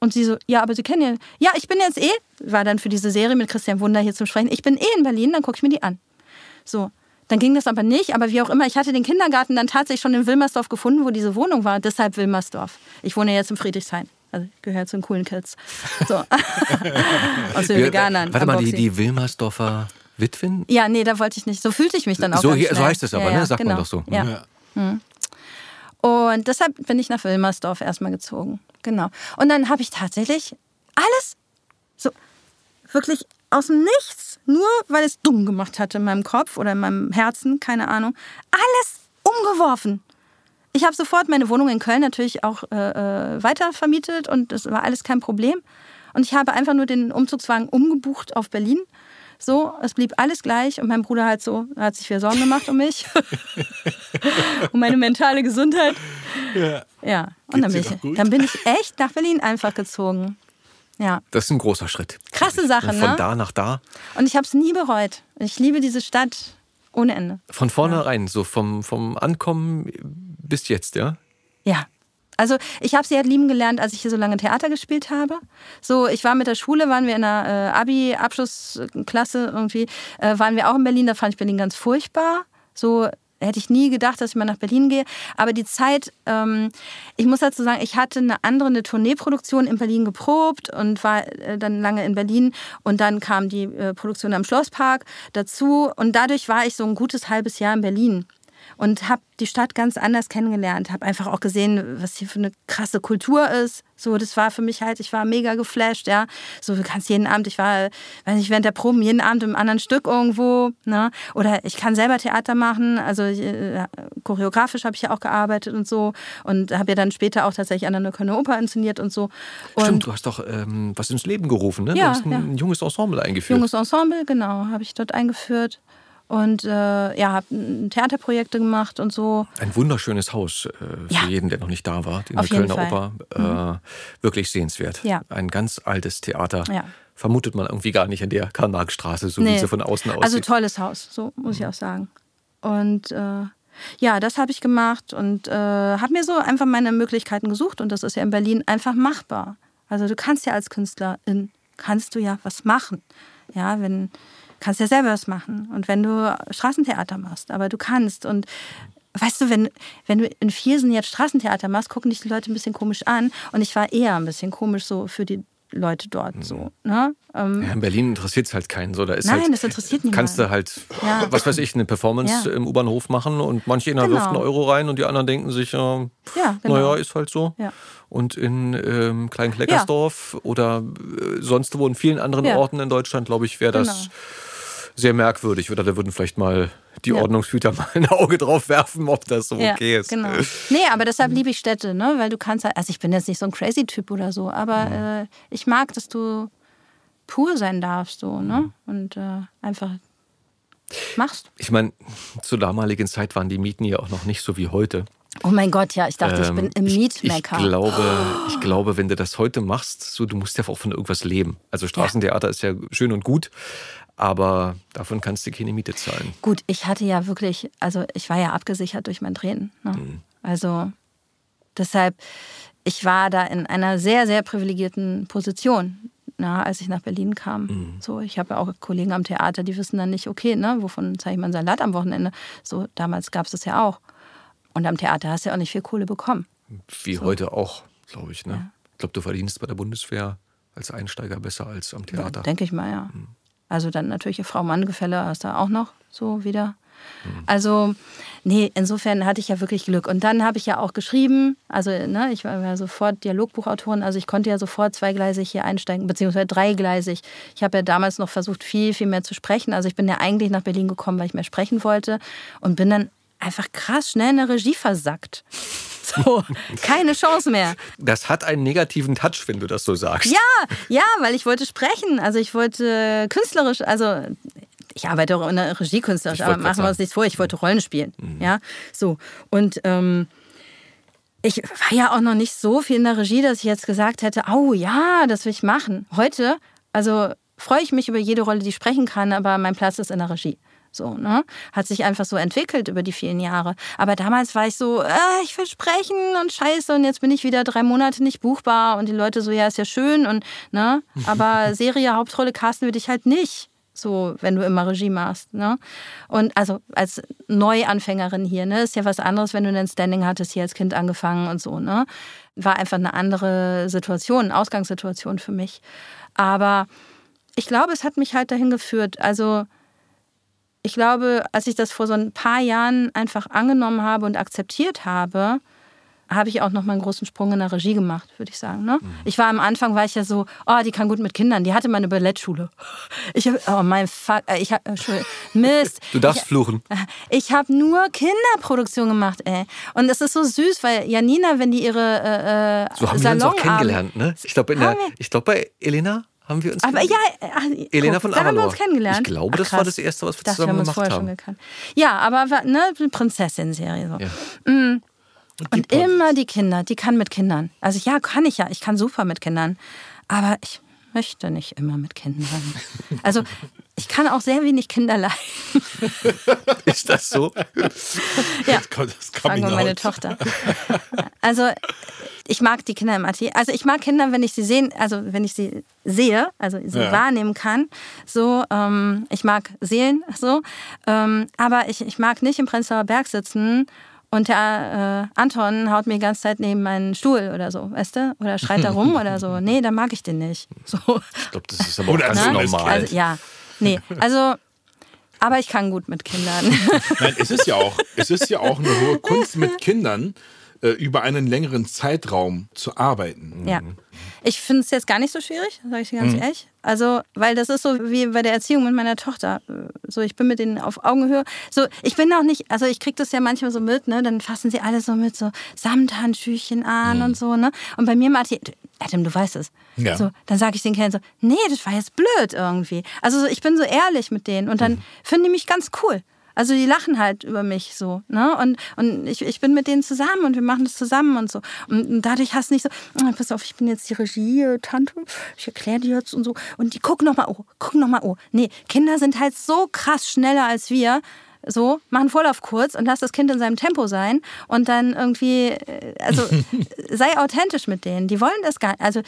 Und sie so, ja, aber Sie kennen ja, ja, ich bin jetzt eh, war dann für diese Serie mit Christian Wunder hier zum Sprechen, ich bin eh in Berlin, dann gucke ich mir die an. So, dann ging das aber nicht, aber wie auch immer, ich hatte den Kindergarten dann tatsächlich schon in Wilmersdorf gefunden, wo diese Wohnung war, deshalb Wilmersdorf. Ich wohne jetzt in Friedrichshain. Also ich gehöre zu den coolen Kids. So. Aus den Veganern. Warte mal, die, die Wilmersdorfer Witwen? Ja, nee, da wollte ich nicht. So fühlte ich mich dann auch. So, hier- so heißt es aber, ja, ne? Sagt man genau. doch so. Ja. Ja. Und deshalb bin ich nach Wilmersdorf erstmal gezogen. Genau. Und dann habe ich tatsächlich alles so wirklich aus dem Nichts, nur weil es dumm gemacht hatte in meinem Kopf oder in meinem Herzen, keine Ahnung, alles umgeworfen. Ich habe sofort meine Wohnung in Köln natürlich auch äh, äh, weiter vermietet und das war alles kein Problem. Und ich habe einfach nur den Umzugswagen umgebucht auf Berlin. So, es blieb alles gleich und mein Bruder halt so, hat sich viel Sorgen gemacht um mich. um meine mentale Gesundheit. Ja. Ja, und dann bin, ich, dann bin ich echt nach Berlin einfach gezogen. Ja, Das ist ein großer Schritt. Krasse Sache, Von ne? da nach da. und ich habe es nie bereut. Ich liebe diese Stadt ohne Ende. Von vornherein, so vom, vom Ankommen bis jetzt, ja? Ja. Also ich habe sie halt lieben gelernt, als ich hier so lange Theater gespielt habe. So, ich war mit der Schule, waren wir in der äh, Abi-Abschlussklasse irgendwie, äh, waren wir auch in Berlin. Da fand ich Berlin ganz furchtbar. So hätte ich nie gedacht, dass ich mal nach Berlin gehe. Aber die Zeit, ähm, ich muss dazu sagen, ich hatte eine andere eine Tourneeproduktion in Berlin geprobt und war äh, dann lange in Berlin. Und dann kam die äh, Produktion am Schlosspark dazu. Und dadurch war ich so ein gutes halbes Jahr in Berlin und habe die Stadt ganz anders kennengelernt, habe einfach auch gesehen, was hier für eine krasse Kultur ist. So, das war für mich halt, ich war mega geflasht, ja. So, du kannst jeden Abend, ich war, weiß nicht, während der Proben jeden Abend im anderen Stück irgendwo, ne? Oder ich kann selber Theater machen, also äh, choreografisch habe ich ja auch gearbeitet und so und habe ja dann später auch tatsächlich an der Kölner Oper inszeniert und so. Und Stimmt, du hast doch ähm, was ins Leben gerufen, ne? Ja, du hast ein, ja. ein junges Ensemble eingeführt. Junges Ensemble, genau, habe ich dort eingeführt. Und äh, ja, habe Theaterprojekte gemacht und so. Ein wunderschönes Haus äh, für Ja. jeden, der noch nicht da war. In Auf der Kölner Fall. Mhm. Oper. Äh, wirklich sehenswert. Ja. Ein ganz altes Theater. Ja. Vermutet man irgendwie gar nicht in der Karl-Marx-Straße, so wie Nee. sie von außen aussieht. Also tolles Haus, so muss ich auch sagen. Und äh, ja, das habe ich gemacht und äh, habe mir so einfach meine Möglichkeiten gesucht und das ist ja in Berlin einfach machbar. Also du kannst ja als Künstlerin, kannst du ja was machen. Ja, wenn, kannst ja selber was machen. Und wenn du Straßentheater machst, aber du kannst und Weißt du, wenn, wenn du in Viersen jetzt Straßentheater machst, gucken dich die Leute ein bisschen komisch an. Und ich war eher ein bisschen komisch so für die Leute dort. So, ne? ähm, Ja, in Berlin interessiert es halt keinen. So, da ist Nein, halt, das interessiert Kannst niemanden. du halt, Ja. was weiß ich, eine Performance Ja. im U-Bahnhof machen und manche einer Genau. wirft einen Euro rein und die anderen denken sich, äh, Ja, genau. naja, ist halt so. Und in ähm, Kleinkleckersdorf oder äh, sonst wo in vielen anderen. Orten in Deutschland, glaube ich, wäre das Genau. Sehr merkwürdig. Oder da würden vielleicht mal die Ja. Ordnungshüter mal ein Auge drauf werfen, ob das so Ja, okay ist. Genau. Nee, aber deshalb liebe ich Städte, ne? Weil du kannst halt, also ich bin jetzt nicht so ein Crazy-Typ oder so, aber äh, ich mag, dass du pur sein darfst, so, ne? Und äh, einfach machst. Ich meine, zur damaligen Zeit waren die Mieten ja auch noch nicht so wie heute. Oh mein Gott, ja, ich dachte, ich Ähm, bin im ich, Mietmecker. ich glaube, ich glaube, wenn du das heute machst, so, du musst ja auch von irgendwas leben. Also Straßentheater ist ja schön und gut, aber davon kannst du keine Miete zahlen. Gut, ich hatte ja wirklich, also ich war ja abgesichert durch mein Drehen. Ne? Mhm. Also deshalb, ich war da in einer sehr, sehr privilegierten Position, na, als ich nach Berlin kam. Mhm. So, ich habe ja auch Kollegen am Theater, die wissen dann nicht, okay, ne, wovon zeige ich mal einen Salat am Wochenende? So, damals gab es das ja auch. Und am Theater hast du ja auch nicht viel Kohle bekommen. Wie heute auch, glaube ich. Ne? Ich glaube, du verdienst bei der Bundeswehr als Einsteiger besser als am Theater. Ja, Denke ich mal, ja. Also dann natürlich Frau-Mann-Gefälle hast du auch noch so wieder. Also, nee, insofern hatte ich ja wirklich Glück. Und dann habe ich ja auch geschrieben, also ne, ich war ja sofort Dialogbuchautorin, also ich konnte ja sofort zweigleisig hier einsteigen, beziehungsweise dreigleisig. Ich habe ja damals noch versucht, viel, viel mehr zu sprechen. Also ich bin ja eigentlich nach Berlin gekommen, weil ich mehr sprechen wollte und bin dann einfach krass schnell in der Regie versackt. So, keine Chance mehr. Das hat einen negativen Touch, wenn du das so sagst. Ja, ja, weil ich wollte sprechen. Also ich wollte künstlerisch, also ich arbeite auch in der Regie künstlerisch, aber machen wir uns nichts vor, ich wollte Rollen spielen. Ja, so. Und ähm, ich war ja auch noch nicht so viel in der Regie, dass ich jetzt gesagt hätte, oh ja, das will ich machen. Heute, also freue ich mich über jede Rolle, die ich sprechen kann, aber mein Platz ist in der Regie. So, ne? Hat sich einfach so entwickelt über die vielen Jahre. Aber damals war ich so, äh, ich will sprechen und scheiße, und jetzt bin ich wieder drei Monate nicht buchbar und die Leute so, ja, ist ja schön und, ne? Aber Serie, Hauptrolle casten wir dich halt nicht. So, wenn du immer Regie machst, ne? Und also als Neuanfängerin hier, ne, ist ja was anderes, wenn du ein Standing hattest, hier als Kind angefangen und so, ne? War einfach eine andere Situation, Ausgangssituation für mich. Aber ich glaube, es hat mich halt dahin geführt. Also, ich glaube, als ich das vor so ein paar Jahren einfach angenommen habe und akzeptiert habe, habe ich auch noch mal einen großen Sprung in der Regie gemacht, würde ich sagen. Ne? Ich war am Anfang, war ich ja so, oh, die kann gut mit Kindern. Die hatte meine Ballettschule. Ich habe, oh mein Fuck, äh, ich habe, Entschuldigung, Mist. Du darfst ich, fluchen. Ich habe nur Kinderproduktion gemacht, ey. Und es ist so süß, weil Janina, wenn die ihre äh, So haben wir uns auch kennengelernt, ne? Ich glaube, glaube bei Elena haben wir uns Aber ja, äh, Elena guck, von da haben wir Avalor. uns kennengelernt. Ich glaube, Ach, das war das Erste, was wir dachte, zusammen wir haben gemacht vorher schon haben. gekannt. Ja, aber ne, eine Prinzessin-Serie so. Ja. Und immer die Kinder, die kann mit Kindern. Also ja, kann ich ja, ich kann super mit Kindern. Aber ich möchte nicht immer mit Kindern. Also ich kann auch sehr wenig Kinder leiden. Ist das so? Ja. Das Fragen Coming wir meine. Tochter. Also ich mag die Kinder im Atelier. Also ich mag Kinder, wenn ich sie sehen, also wenn ich sie sehe, also sie Ja. wahrnehmen kann. So, ähm, ich mag Seelen, so. Ähm, aber ich, ich mag nicht im Prenzlauer Berg sitzen und der äh, Anton haut mir die ganze Zeit neben meinen Stuhl oder so, weißt du? Oder schreit da rum oder so. Nee, dann mag ich den nicht. So. Ich glaube, das ist aber auch ganz so, normal. Also, ja, nee, also, aber ich kann gut mit Kindern. Nein, es ist ja auch, es ist ja auch eine hohe Kunst mit Kindern äh, über einen längeren Zeitraum zu arbeiten. Ja. Ich finde es jetzt gar nicht so schwierig, sage ich dir ganz ehrlich. Also, weil das ist so wie bei der Erziehung mit meiner Tochter. So, ich bin mit denen auf Augenhöhe. So, ich bin auch nicht, also ich kriege das ja manchmal so mit, ne? Dann fassen sie alle so mit so Samthandschüchen an und so, ne? Und bei mir, Martin, Adam, du weißt es. Ja. So, dann sage ich den Kindern so, nee, das war jetzt blöd irgendwie. Also so, ich bin so ehrlich mit denen und dann finden die mich ganz cool. Also die lachen halt über mich so, ne? Und, und ich, ich bin mit denen zusammen und wir machen das zusammen und so. Und, und dadurch hast du nicht so, "Ah, pass auf, ich bin jetzt die Regie-Tante, ich erkläre dir jetzt und so. Und die gucken nochmal, oh, gucken nochmal, oh. Nee, Kinder sind halt so krass schneller als wir. So, machen Vorlauf kurz und lass das Kind in seinem Tempo sein und dann irgendwie, äh, also sei authentisch mit denen. Die wollen das gar nicht. Also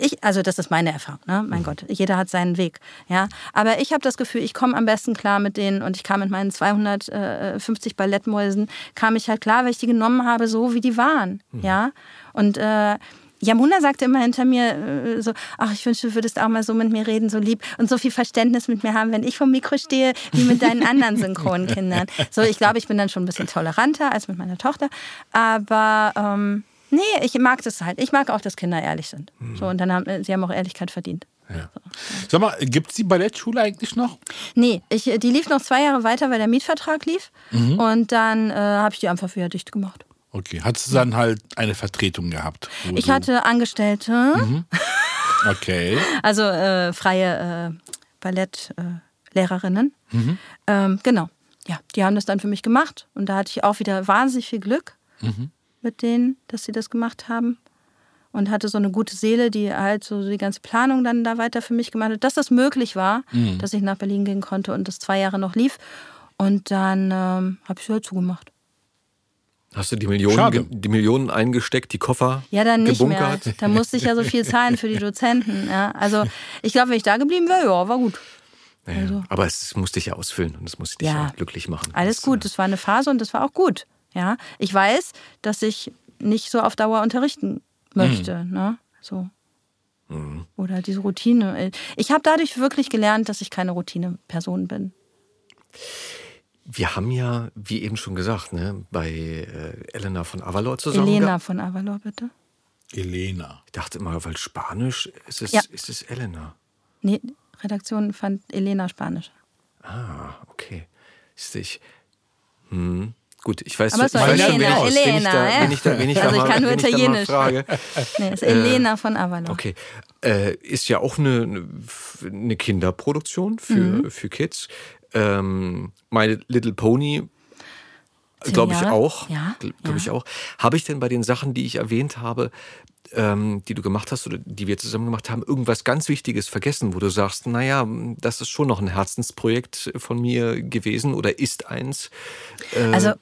ich, also das ist meine Erfahrung, ne? Mein Gott, jeder hat seinen Weg, ja. Aber ich habe das Gefühl, ich komme am besten klar mit denen und ich kam mit meinen 250 Ballettmäusen, kam ich halt klar, weil ich die genommen habe, so wie die waren, ja. Und äh, Yamuna sagte immer hinter mir äh, so, ach, ich wünschte, du würdest auch mal so mit mir reden, so lieb und so viel Verständnis mit mir haben, wenn ich vom Mikro stehe, wie mit deinen anderen Synchronkindern. So, ich glaube, ich bin dann schon ein bisschen toleranter als mit meiner Tochter. Aber ähm, nee, ich mag das halt. Ich mag auch, dass Kinder ehrlich sind. So, und dann haben äh, sie haben auch Ehrlichkeit verdient. Sag mal, gibt es die Ballettschule eigentlich noch? Nee, ich, die lief noch zwei Jahre weiter, weil der Mietvertrag lief. Und dann äh, habe ich die einfach wieder dicht gemacht. Okay, hast du dann halt eine Vertretung gehabt? Ich hatte Angestellte, Okay. also äh, freie äh, Ballettlehrerinnen. Ähm, genau. Ja, die haben das dann für mich gemacht. Und da hatte ich auch wieder wahnsinnig viel Glück mit denen, dass sie das gemacht haben. Und hatte so eine gute Seele, die halt so die ganze Planung dann da weiter für mich gemacht hat, dass das möglich war, dass ich nach Berlin gehen konnte und das zwei Jahre noch lief. Und dann ähm, habe ich sie halt zugemacht. Hast du die Millionen, die Millionen eingesteckt, die Koffer Ja, dann nicht gebunkert? mehr. Da musste ich ja so viel zahlen für die Dozenten. Ja. Also ich glaube, wenn ich da geblieben wäre, ja, war gut. Naja, Also- Aber es musste dich ja ausfüllen und es musste dich Ja. ja, glücklich machen. Alles Das, gut, das war eine Phase und das war auch gut. Ja, ich weiß, dass ich nicht so auf Dauer unterrichten möchte. Ne? So. Mhm. Oder diese Routine. Ich habe dadurch wirklich gelernt, dass ich keine Routine-Person bin. Wir haben ja, wie eben schon gesagt, ne, bei äh, Elena von Avalor zusammen. Elena von Avalor, bitte. Elena. Ich dachte immer, weil Spanisch ist es, Ja. ist es Elena. Nee, Redaktion fand Elena Spanisch. Ah, okay. Ist ich. Hm. Gut, ich weiß, Aber ich weiß schon, Elena, ich, Elena, da, ja. wenn ich da, wen ich da Also ich mal, kann nur wenn ich da mal Italienisch. frage. Nee, ist Elena von Avalor. Okay. Äh, ist ja auch eine, eine Kinderproduktion für, Mhm. für Kids. Ähm, My Little Pony, glaube ich auch. Ja, Glaube ja. ich auch. Habe ich denn bei den Sachen, die ich erwähnt habe, ähm, die du gemacht hast oder die wir zusammen gemacht haben, irgendwas ganz Wichtiges vergessen, wo du sagst, naja, das ist schon noch ein Herzensprojekt von mir gewesen oder ist eins? Äh, Also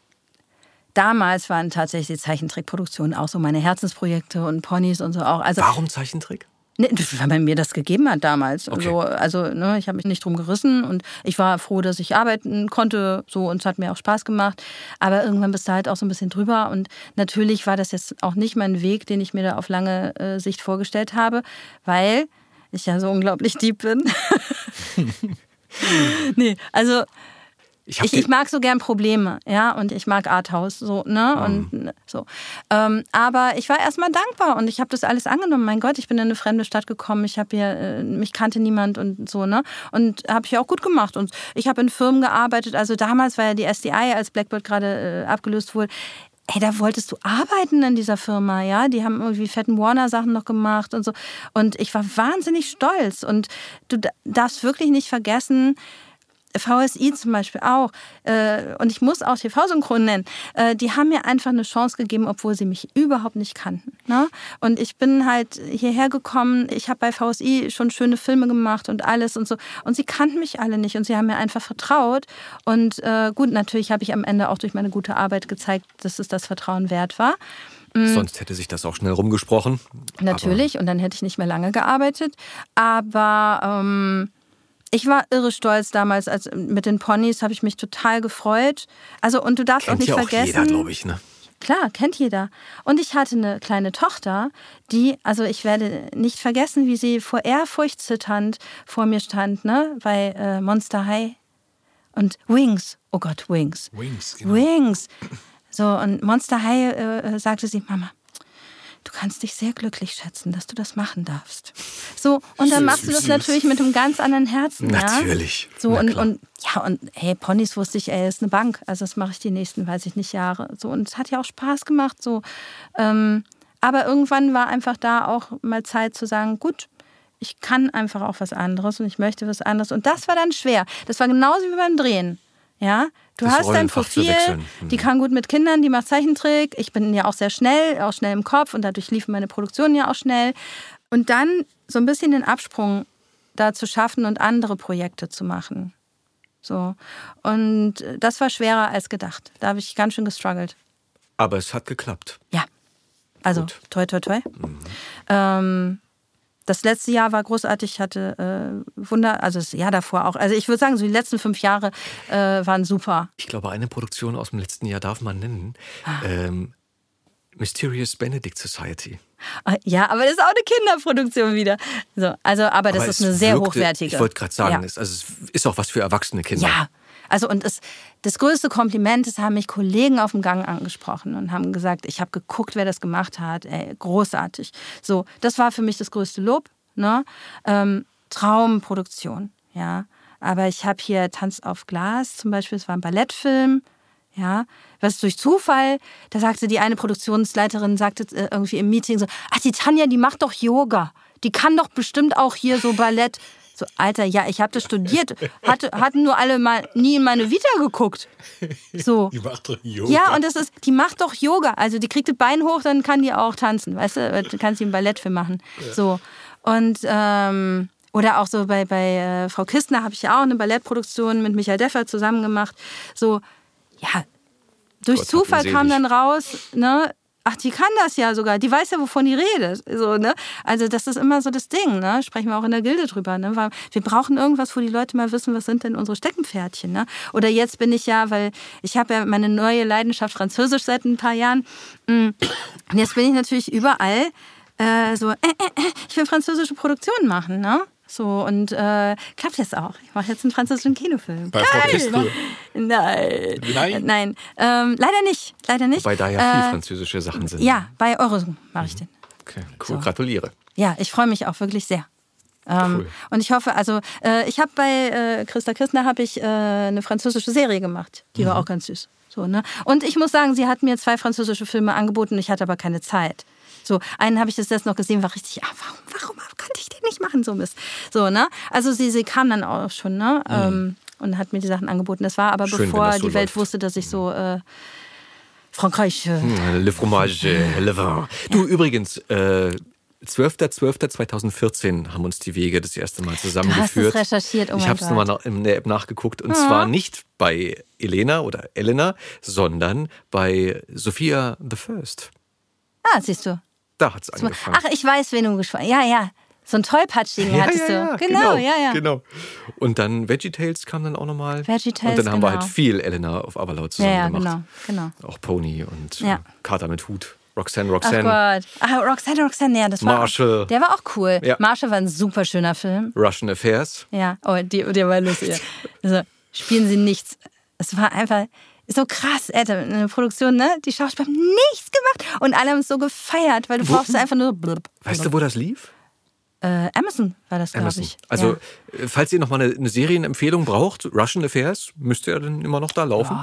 damals waren tatsächlich die Zeichentrickproduktionen auch so meine Herzensprojekte und Ponys und so auch. Also warum Zeichentrick? Nee, weil man mir das gegeben hat damals. Okay. So, also ne, ich habe mich nicht drum gerissen und ich war froh, dass ich arbeiten konnte. So und es hat mir auch Spaß gemacht. Aber irgendwann bist du halt auch so ein bisschen drüber und natürlich war das jetzt auch nicht mein Weg, den ich mir da auf lange äh, Sicht vorgestellt habe, weil ich ja so unglaublich deep bin. nee, also Ich, ich, ich mag so gern Probleme, ja, und ich mag Arthouse, so, ne, und so. Ähm, aber ich war erstmal dankbar und ich habe das alles angenommen. Mein Gott, ich bin in eine fremde Stadt gekommen, ich habe hier, äh, mich kannte niemand und so, ne, und habe ich auch gut gemacht. Und ich habe in Firmen gearbeitet, also damals war ja die SDI, als Blackbird gerade äh, abgelöst wurde. Ey, da wolltest du arbeiten in dieser Firma, ja? Die haben irgendwie fetten Warner-Sachen noch gemacht und so. Und ich war wahnsinnig stolz. Und du da- darfst wirklich nicht vergessen, VSI zum Beispiel auch, äh, und ich muss auch TV-Synchron nennen, äh, die haben mir einfach eine Chance gegeben, obwohl sie mich überhaupt nicht kannten. Ne? Und ich bin halt hierher gekommen, ich habe bei VSI schon schöne Filme gemacht und alles und so. Und sie kannten mich alle nicht und sie haben mir einfach vertraut. Und äh, gut, natürlich habe ich am Ende auch durch meine gute Arbeit gezeigt, dass es das Vertrauen wert war. Sonst hätte sich das auch schnell rumgesprochen. Natürlich, und dann hätte ich nicht mehr lange gearbeitet. Aber ähm, ich war irre stolz damals, als mit den Ponys habe ich mich total gefreut. Also, und du darfst Kennt auch nicht ja auch vergessen. jeder, glaube ich, ne? Klar, kennt jeder. Und ich hatte eine kleine Tochter, die, also ich werde nicht vergessen, wie sie vor Ehrfurcht zitternd vor mir stand, ne, bei äh, Monster High. Und Wings, oh Gott, Wings. Wings, genau. Wings. So, und Monster High äh, sagte sie, Mama, du kannst dich sehr glücklich schätzen, dass du das machen darfst. So, und dann machst du das natürlich mit einem ganz anderen Herzen. Natürlich. Ja? So, Na und, klar. und ja, und hey, Ponys wusste ich, ey, ist eine Bank. Also das mache ich die nächsten, weiß ich nicht, Jahre. So, und es hat ja auch Spaß gemacht. So. Ähm, aber irgendwann war einfach da auch mal Zeit zu sagen, gut, ich kann einfach auch was anderes und ich möchte was anderes. Und das war dann schwer. Das war genauso wie beim Drehen. Ja, du Das hast dein Profil. Mhm. die kann gut mit Kindern, die macht Zeichentrick. Ich bin ja auch sehr schnell, auch schnell im Kopf und dadurch liefen meine Produktionen ja auch schnell. Und dann so ein bisschen den Absprung da zu schaffen und andere Projekte zu machen. So. Und das war schwerer als gedacht. Da habe ich ganz schön gestruggelt. Aber es hat geklappt. Ja. Also, Gut. toi, toi, toi. Ähm, das letzte Jahr war großartig, ich hatte äh, Wunder, also das Jahr davor auch. Also ich würde sagen, so die letzten fünf Jahre äh, waren super. Ich glaube, eine Produktion aus dem letzten Jahr darf man nennen. Ah. Ähm, Mysterious Benedict Society. Ah, Ja, aber das ist auch eine Kinderproduktion wieder. So, also, aber das Aber ist eine sehr wirkte- hochwertige. Ich wollte gerade sagen, ja. es, also es ist auch was für erwachsene Kinder. Ja, also und es, das größte Kompliment, das haben mich Kollegen auf dem Gang angesprochen und haben gesagt, ich habe geguckt, wer das gemacht hat. Ey, großartig. So, das war für mich das größte Lob. Ne? Ähm, Traumproduktion, ja. Aber ich habe hier Tanz auf Glas zum Beispiel, es war ein Ballettfilm. Ja, was durch Zufall, da sagte die eine Produktionsleiterin, sagte äh, irgendwie im Meeting so, ach, die Tanja, die macht doch Yoga. Die kann doch bestimmt auch hier so Ballett. So, Alter, ja, ich habe das studiert. Hatte, hatten nur alle mal nie in meine Vita geguckt. So. Die macht doch Yoga. Ja, und das ist, die macht doch Yoga. Also die kriegt das Bein hoch, dann kann die auch tanzen. Weißt du, dann kann sie einen Ballettfilm machen. So. Und, ähm, oder auch so bei, bei äh, Frau Kistner habe ich ja auch eine Ballettproduktion mit Michael Deffer zusammen gemacht. So, ja, durch Gott Zufall kam dann raus, ne? Ach, die kann das ja sogar. Die weiß ja, wovon die redet. So, ne? Also, das ist immer so das Ding, ne? Sprechen wir auch in der Gilde drüber, ne? Weil wir brauchen irgendwas, wo die Leute mal wissen, was sind denn unsere Steckenpferdchen, ne? Oder jetzt bin ich ja, weil ich habe ja meine neue Leidenschaft Französisch seit ein paar Jahren. Mm. Und jetzt bin ich natürlich überall äh, so, äh, äh, äh, ich will französische Produktionen machen, ne? So, und äh, klappt jetzt auch. Ich mache jetzt einen französischen Kinofilm. Bei Frau? Nein. Nein? Nein. Ähm, leider nicht. Leider nicht. Wobei da ja viel Äh, französische Sachen sind. Ja, bei Eurosong mache ich den. Okay, cool, So. gratuliere. Ja, ich freue mich auch wirklich sehr. Ähm, Cool. Und ich hoffe, also äh, ich habe bei äh, Christa Kirchner habe ich äh, eine französische Serie gemacht. Die war auch ganz süß. So, ne? Und ich muss sagen, sie hat mir zwei französische Filme angeboten, ich hatte aber keine Zeit. So, einen habe ich das jetzt noch gesehen, war richtig, ah, warum, warum konnte ich den nicht machen, so Mist. So, ne? Also sie, sie kam dann auch schon, ne? Ähm, und hat mir die Sachen angeboten. Das war aber Schön, bevor so die Welt läuft. wusste, dass ich so äh, Frankreich. Äh, Hm, Le fromage, le vin. Du, übrigens, äh, 12.12.2014 haben uns die Wege das erste Mal zusammengeführt. Du hast es recherchiert, oh ich habe es nochmal nach, in der App nachgeguckt. Und zwar nicht bei Elena oder Elena, sondern bei Sophia the First. Ah, siehst du. Da hat es angefangen. Ach, ich weiß, wen du gesprochen Ja, ja. So einen tollpatschigen hattest du. Genau, ja, ja. Genau. Und dann VeggieTales kam dann auch nochmal. VeggieTales, Und dann haben wir genau. halt viel Elena auf Avalon Ja, zusammen ja, gemacht. genau, genau. Auch Pony und Ja. Kater mit Hut. Roxanne, Ach Roxanne. Gott. Ah, Roxanne, Roxanne, ja, das war. Marshall. Der war auch cool. Ja. Marshall war ein super schöner Film. Russian Affairs. Ja, oh, die, der war lustig. Also, spielen sie nichts. Es war einfach so krass, Alter, eine Produktion, ne? Die Schauspieler haben nichts gemacht und alle haben es so gefeiert, weil du brauchst einfach nur. Blub, Weißt du, wo das lief? Äh, Amazon war das, glaube ich. Also, ja. äh, falls ihr noch mal eine, eine Serienempfehlung braucht, Russian Affairs, müsste ja dann immer noch da laufen.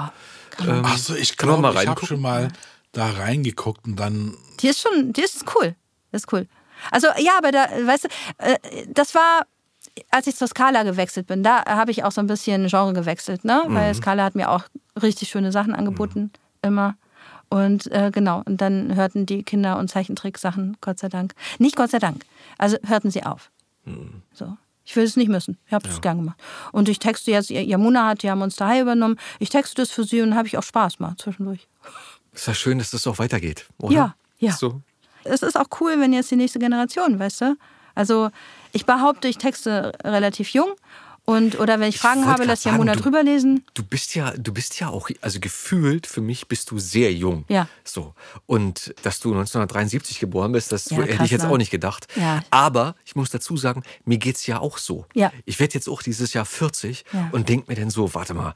Ähm, Ach so, ich glaube, mal ich habe schon mal da reingeguckt und dann Die ist schon, die ist cool. Das ist cool. Also ja, aber da, weißt du, äh, das war, als ich zur Scala gewechselt bin, da habe ich auch so ein bisschen Genre gewechselt, ne? Weil Scala hat mir auch richtig schöne Sachen angeboten, immer. Und äh, genau, und dann hörten die Kinder- und Zeichentricksachen, Gott sei Dank. Nicht Gott sei Dank. Also hörten sie auf. So. Ich will es nicht müssen. Ich habe es gern gemacht. Und ich texte jetzt, Yamuna hat ja Monster High übernommen. Ich texte das für sie und habe ich auch Spaß mal zwischendurch. Ist ja schön, dass das auch weitergeht, oder? Ja, ja. So. es ist auch cool, wenn jetzt die nächste Generation, weißt du? Also ich behaupte, ich texte relativ jung und oder wenn ich Fragen wollte habe, lass Jamuna sagen, du- drüber lesen. Du bist ja, du bist ja auch, also gefühlt für mich bist du sehr jung. Ja. So. Und dass du 1973 geboren bist, das Ja, hätte ich jetzt ne? auch nicht gedacht. Ja. Aber ich muss dazu sagen, mir geht's ja auch so. Ja. Ich werde jetzt auch dieses Jahr 40 Ja. und denk mir dann so, warte mal.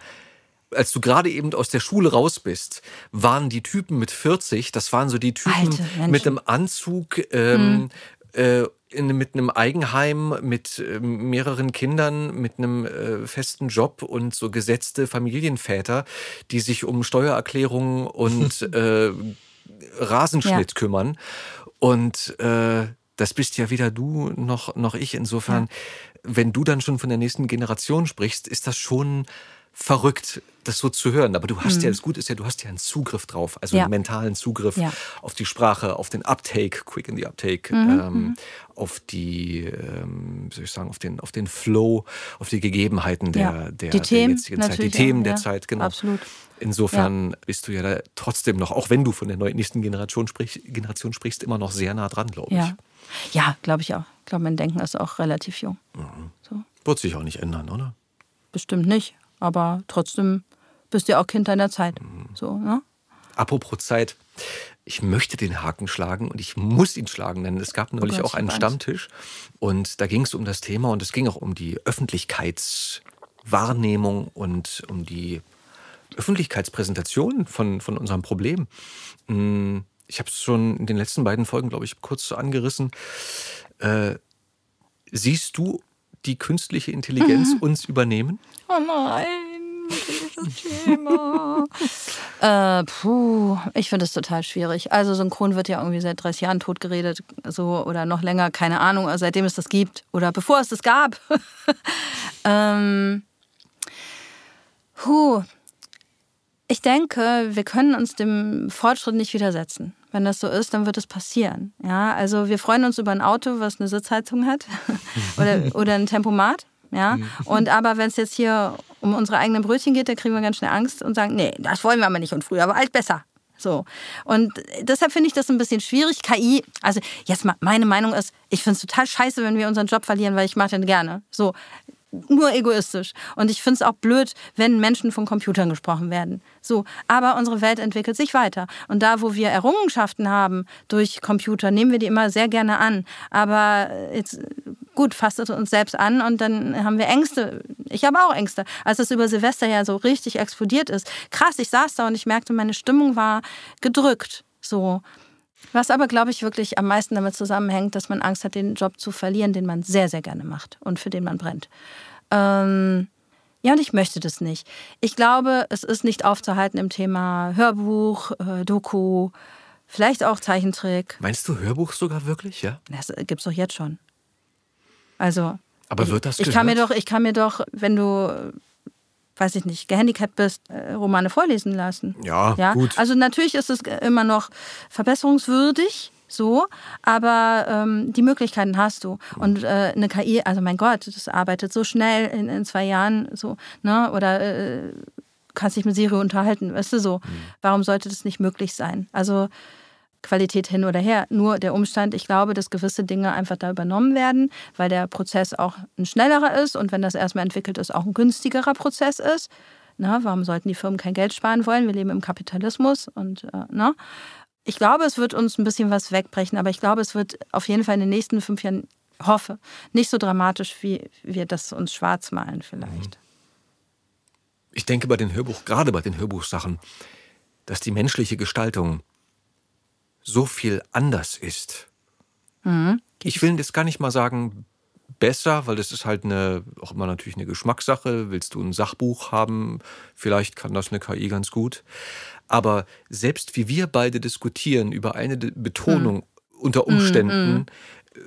Als du gerade eben aus der Schule raus bist, waren die Typen mit 40, das waren so die Typen. Mhm. mit einem Anzug, ähm, äh, in, mit einem Eigenheim, mit ähm, mehreren Kindern, mit einem äh, festen Job und so gesetzte Familienväter, die sich um Steuererklärungen und äh, Rasenschnitt Ja. kümmern. Und äh, das bist ja weder du noch, noch ich. Insofern, wenn du dann schon von der nächsten Generation sprichst, ist das schon verrückt, das so zu hören. Aber du hast ja, das Gute ist ja, du hast ja einen Zugriff drauf, also Mhm. Ja. einen mentalen Zugriff Ja. auf die Sprache, auf den Uptake, quick in the Uptake, Mhm, ähm, auf die, ähm, wie soll ich sagen, auf den, auf den Flow, auf die Gegebenheiten der, Ja. der, Die Themen der jetzigen Zeit, die Themen der. Zeit, genau. Absolut. Insofern bist du ja da trotzdem noch, auch wenn du von der neuen- nächsten Generation, sprich, Generation sprichst, immer noch sehr nah dran, glaube ich. Ja, glaube ich auch. Ich glaube, mein Denken ist auch relativ jung. So. Wird sich auch nicht ändern, oder? Bestimmt nicht, aber trotzdem bist du ja auch Kind deiner Zeit. So, ne? Apropos Zeit, ich möchte den Haken schlagen und ich muss ihn schlagen, denn es gab neulich Oh Gott, auch einen. Stammtisch und da ging es um das Thema und es ging auch um die Öffentlichkeitswahrnehmung und um die Öffentlichkeitspräsentation von, von unserem Problem. Mm, Ich habe es schon in den letzten beiden Folgen, glaube ich, kurz angerissen. Äh, siehst du die künstliche Intelligenz uns übernehmen? Oh nein, dieses Thema. äh, puh, ich finde es total schwierig. Also Synchron wird ja irgendwie seit 30 Jahren totgeredet, so oder noch länger, keine Ahnung, also seitdem es das gibt oder bevor es das gab. ähm, puh. Ich denke, wir können uns dem Fortschritt nicht widersetzen. Wenn das so ist, dann wird es passieren. Ja, also wir freuen uns über ein Auto, was eine Sitzheizung hat oder, oder ein Tempomat. Ja, und aber wenn es jetzt hier um unsere eigenen Brötchen geht, dann kriegen wir ganz schnell Angst und sagen, nee, das wollen wir aber nicht und früher war alt besser. So. Und deshalb finde ich das ein bisschen schwierig. KI, also jetzt mal, meine Meinung ist, ich finde es total scheiße, wenn wir unseren Job verlieren, weil ich mache den gerne. So. Nur egoistisch. Und ich finde es auch blöd, wenn Menschen von Computern gesprochen werden. So, aber unsere Welt entwickelt sich weiter. Und da, wo wir Errungenschaften haben durch Computer, nehmen wir die immer sehr gerne an. Aber jetzt, gut, fasst es uns selbst an und dann haben wir Ängste. Ich habe auch Ängste. Als es über Silvester ja so richtig explodiert ist. Krass, ich saß da und ich merkte, meine Stimmung war gedrückt. So. Was aber, glaube ich, wirklich am meisten damit zusammenhängt, dass man Angst hat, den Job zu verlieren, den man sehr, sehr gerne macht und für den man brennt. Ähm, ja, und ich möchte das nicht. Ich glaube, es ist nicht aufzuhalten im Thema Hörbuch, äh, Doku, vielleicht auch Zeichentrick. Meinst du Hörbuch sogar wirklich, ja? Das gibt es doch jetzt schon. Also. Aber wird das ich, ich kann mir doch, ich kann mir doch, wenn du weiß ich nicht, gehandicapt bist, äh, Romane vorlesen lassen. Ja, ja, gut. Also natürlich ist es immer noch verbesserungswürdig, so, aber ähm, die Möglichkeiten hast du. Und äh, eine KI, also mein Gott, das arbeitet so schnell in, in zwei Jahren, so, ne? Oder äh, kannst dich mit Siri unterhalten, weißt du so. Mhm. Warum sollte das nicht möglich sein? Also Qualität hin oder her. Nur der Umstand, ich glaube, dass gewisse Dinge einfach da übernommen werden, weil der Prozess auch ein schnellerer ist und wenn das erstmal entwickelt ist, auch ein günstigerer Prozess ist. Na, warum sollten die Firmen kein Geld sparen wollen? Wir leben im Kapitalismus und äh, na. Ich glaube, es wird uns ein bisschen was wegbrechen, aber ich glaube, es wird auf jeden Fall in den nächsten fünf Jahren, hoffe, nicht so dramatisch, wie wir das uns schwarz malen vielleicht. Ich denke bei den Hörbuch, gerade bei den Hörbuchsachen, dass die menschliche Gestaltung so viel anders ist. Mhm. Ich will jetzt gar nicht mal sagen besser, weil das ist halt eine, auch immer natürlich eine Geschmackssache. Willst du ein Sachbuch haben? Vielleicht kann das eine KI ganz gut. Aber selbst wie wir beide diskutieren über eine Betonung mhm. unter Umständen, mhm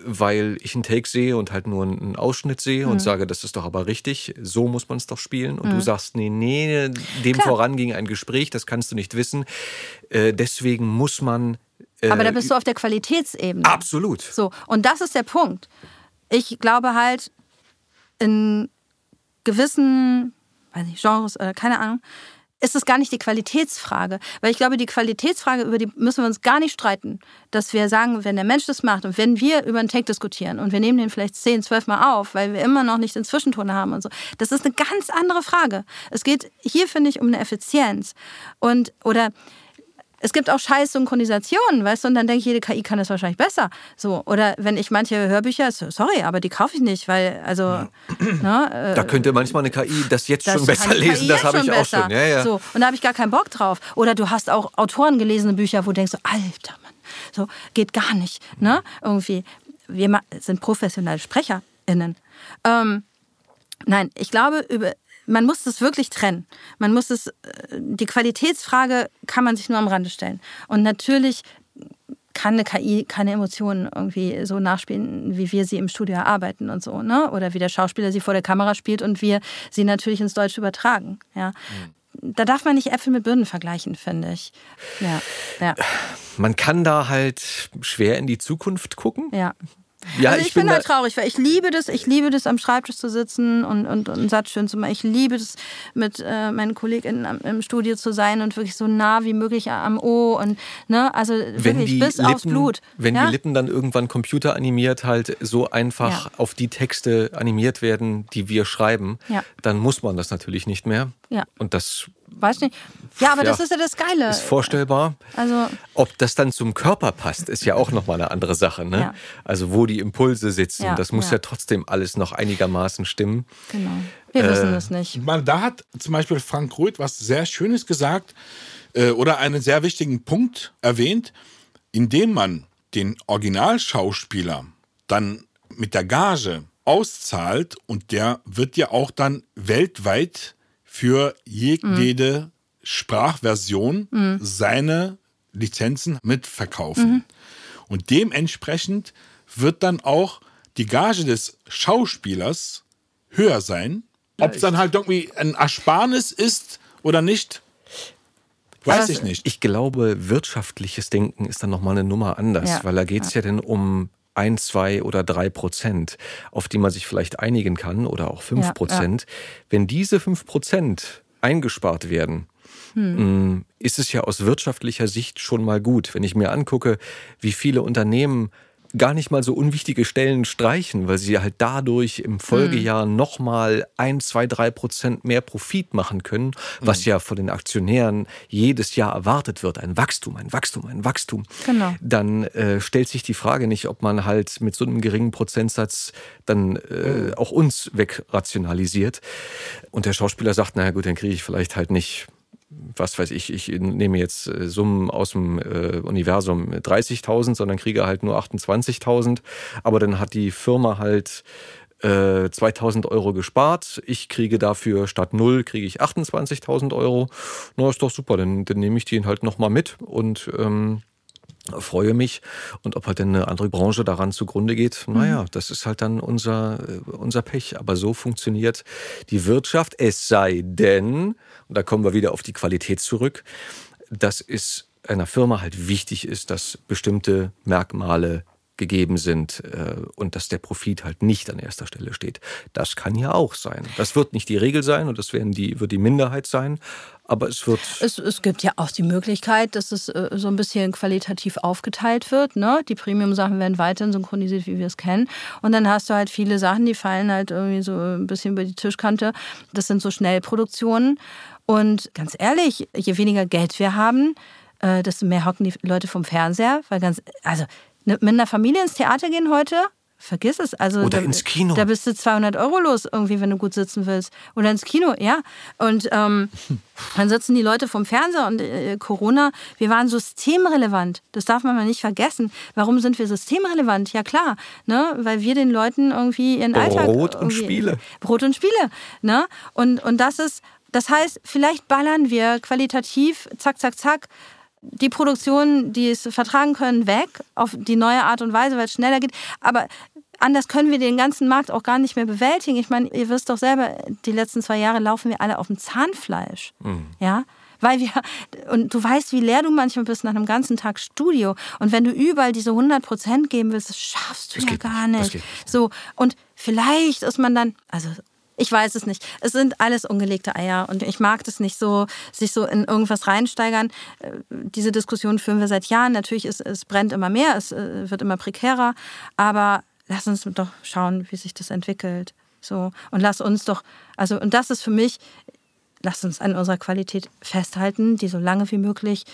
weil ich einen Take sehe und halt nur einen Ausschnitt sehe mhm. und sage, das ist doch aber richtig, so muss man es doch spielen. Und mhm. du sagst, nee, nee, dem Klar. voran ging ein Gespräch, das kannst du nicht wissen. Äh, deswegen muss man. Äh, aber da bist du auf der Qualitätsebene. Absolut. So, und das ist der Punkt. Ich glaube halt, in gewissen, weiß nicht, Genres, äh, keine Ahnung, ist es gar nicht die Qualitätsfrage. Weil ich glaube, die Qualitätsfrage, über die müssen wir uns gar nicht streiten. Dass wir sagen, wenn der Mensch das macht und wenn wir über einen Take diskutieren und wir nehmen den vielleicht zehn, zwölf Mal auf, weil wir immer noch nicht den Zwischenton haben und so, das ist eine ganz andere Frage. Es geht hier, finde ich, um eine Effizienz. Und, oder es gibt auch scheiß Synchronisationen, weißt du, und dann denke ich, jede KI kann das wahrscheinlich besser. So, oder wenn ich manche Hörbücher, sorry, aber die kaufe ich nicht, weil, also. Ja. Na, äh, da könnte manchmal eine KI das jetzt das schon besser lesen, das habe ich auch besser. schon. Ja, ja. So, und da habe ich gar keinen Bock drauf. Oder du hast auch Autoren gelesene Bücher, wo du denkst, so, alter Mann, so geht gar nicht. Ne? Irgendwie. Wir sind professionelle SprecherInnen. Ähm, nein, ich glaube, über, man muss das wirklich trennen. Man muss es, äh, die Qualitätsfrage kann man sich nur am Rande stellen. Und natürlich kann eine KI keine Emotionen irgendwie so nachspielen, wie wir sie im Studio erarbeiten und so, ne? Oder wie der Schauspieler sie vor der Kamera spielt und wir sie natürlich ins Deutsche übertragen. Ja. Mhm. Da darf man nicht Äpfel mit Birnen vergleichen, finde ich. Ja. ja. Man kann da halt schwer in die Zukunft gucken. Ja. Ja, also ich, ich bin, halt traurig, weil ich liebe das, ich liebe das, am Schreibtisch zu sitzen und, und, und einen Satz schön zu machen. Ich liebe das, mit äh, meinen KollegInnen im Studio zu sein und wirklich so nah wie möglich am O und, ne, also wenn wirklich bis Lippen, aufs Blut. Wenn ja? die Lippen dann irgendwann computeranimiert halt so einfach ja. auf die Texte animiert werden, die wir schreiben, ja. dann muss man das natürlich nicht mehr. Ja. Und das Weiß nicht. Ja, aber ja, das ist ja das Geile. Ist vorstellbar. Also, Ob das dann zum Körper passt, ist ja auch nochmal eine andere Sache. Ne? Ja. Also wo die Impulse sitzen, ja, das muss ja. trotzdem alles noch einigermaßen stimmen. Genau. Wir äh, wissen es nicht. Da hat zum Beispiel Frank Ruth was sehr Schönes gesagt äh, oder einen sehr wichtigen Punkt erwähnt, indem man den Originalschauspieler dann mit der Gage auszahlt und der wird ja auch dann weltweit für jede mhm. Sprachversion mhm. seine Lizenzen mitverkaufen. Mhm. Und dementsprechend wird dann auch die Gage des Schauspielers höher sein. Ob es dann halt irgendwie ein Ersparnis ist oder nicht, weiß ich nicht. Ich glaube, wirtschaftliches Denken ist dann nochmal eine Nummer anders, ja. weil da geht es ja. ja dann um ein, zwei oder drei Prozent, auf die man sich vielleicht einigen kann oder auch fünf Prozent. Ja, ja. Wenn diese fünf Prozent eingespart werden, hm. Mm, ist es ja aus wirtschaftlicher Sicht schon mal gut. Wenn ich mir angucke, wie viele Unternehmen gar nicht mal so unwichtige Stellen streichen, weil sie halt dadurch im Folgejahr mhm. nochmal ein, zwei, drei Prozent mehr Profit machen können, was mhm. ja von den Aktionären jedes Jahr erwartet wird. Ein Wachstum, ein Wachstum, ein Wachstum. Genau. Dann äh, stellt sich die Frage nicht, ob man halt mit so einem geringen Prozentsatz dann äh, mhm. auch uns wegrationalisiert. Und der Schauspieler sagt, naja gut, dann kriege ich vielleicht halt nicht was weiß ich, ich nehme jetzt äh, Summen aus dem äh, Universum 30.000, sondern kriege halt nur 28.000. Aber dann hat die Firma halt äh, 2.000 Euro gespart. Ich kriege dafür statt null kriege ich 28.000 Euro. Na, ist doch super. Dann, dann nehme ich die halt nochmal mit und ähm, freue mich. Und ob halt eine andere Branche daran zugrunde geht, naja, mhm. das ist halt dann unser, äh, unser Pech. Aber so funktioniert die Wirtschaft. Es sei denn, und da kommen wir wieder auf die Qualität zurück, dass es einer Firma halt wichtig ist, dass bestimmte Merkmale gegeben sind äh, und dass der Profit halt nicht an erster Stelle steht. Das kann ja auch sein. Das wird nicht die Regel sein und das werden die, wird die Minderheit sein, aber es wird. Es, es gibt ja auch die Möglichkeit, dass es äh, so ein bisschen qualitativ aufgeteilt wird. Ne? Die Premium-Sachen werden weiterhin synchronisiert, wie wir es kennen. Und dann hast du halt viele Sachen, die fallen halt irgendwie so ein bisschen über die Tischkante. Das sind so Schnellproduktionen. Und ganz ehrlich, je weniger Geld wir haben, äh, desto mehr hocken die Leute vom Fernseher. Weil ganz, also mit einer Familie ins Theater gehen heute, vergiss es. Also Oder da, ins Kino. Da bist du 200 Euro los irgendwie, wenn du gut sitzen willst. Oder ins Kino, ja. Und ähm, dann sitzen die Leute vom Fernseher und äh, Corona, wir waren systemrelevant. Das darf man mal nicht vergessen. Warum sind wir systemrelevant? Ja klar, ne? weil wir den Leuten irgendwie ihren Alltag... Brot und Spiele. Brot und Spiele. Ne? Und, und das ist, das heißt, vielleicht ballern wir qualitativ, zack, zack, zack, die Produktionen, die es vertragen können, weg auf die neue Art und Weise, weil es schneller geht. Aber anders können wir den ganzen Markt auch gar nicht mehr bewältigen. Ich meine, ihr wisst doch selber, die letzten zwei Jahre laufen wir alle auf dem Zahnfleisch. Mhm. Ja, weil wir, und du weißt, wie leer du manchmal bist nach einem ganzen Tag Studio. Und wenn du überall diese 100 Prozent geben willst, das schaffst du das ja gar nicht. nicht. So, und vielleicht ist man dann, also ich weiß es nicht. Es sind alles ungelegte Eier und ich mag das nicht so, sich so in irgendwas reinsteigern. Äh, diese Diskussion führen wir seit Jahren. Natürlich ist es brennt immer mehr, es äh, wird immer prekärer, aber lass uns doch schauen, wie sich das entwickelt. So und lass uns doch, also und das ist für mich, lass uns an unserer Qualität festhalten, die so lange wie möglich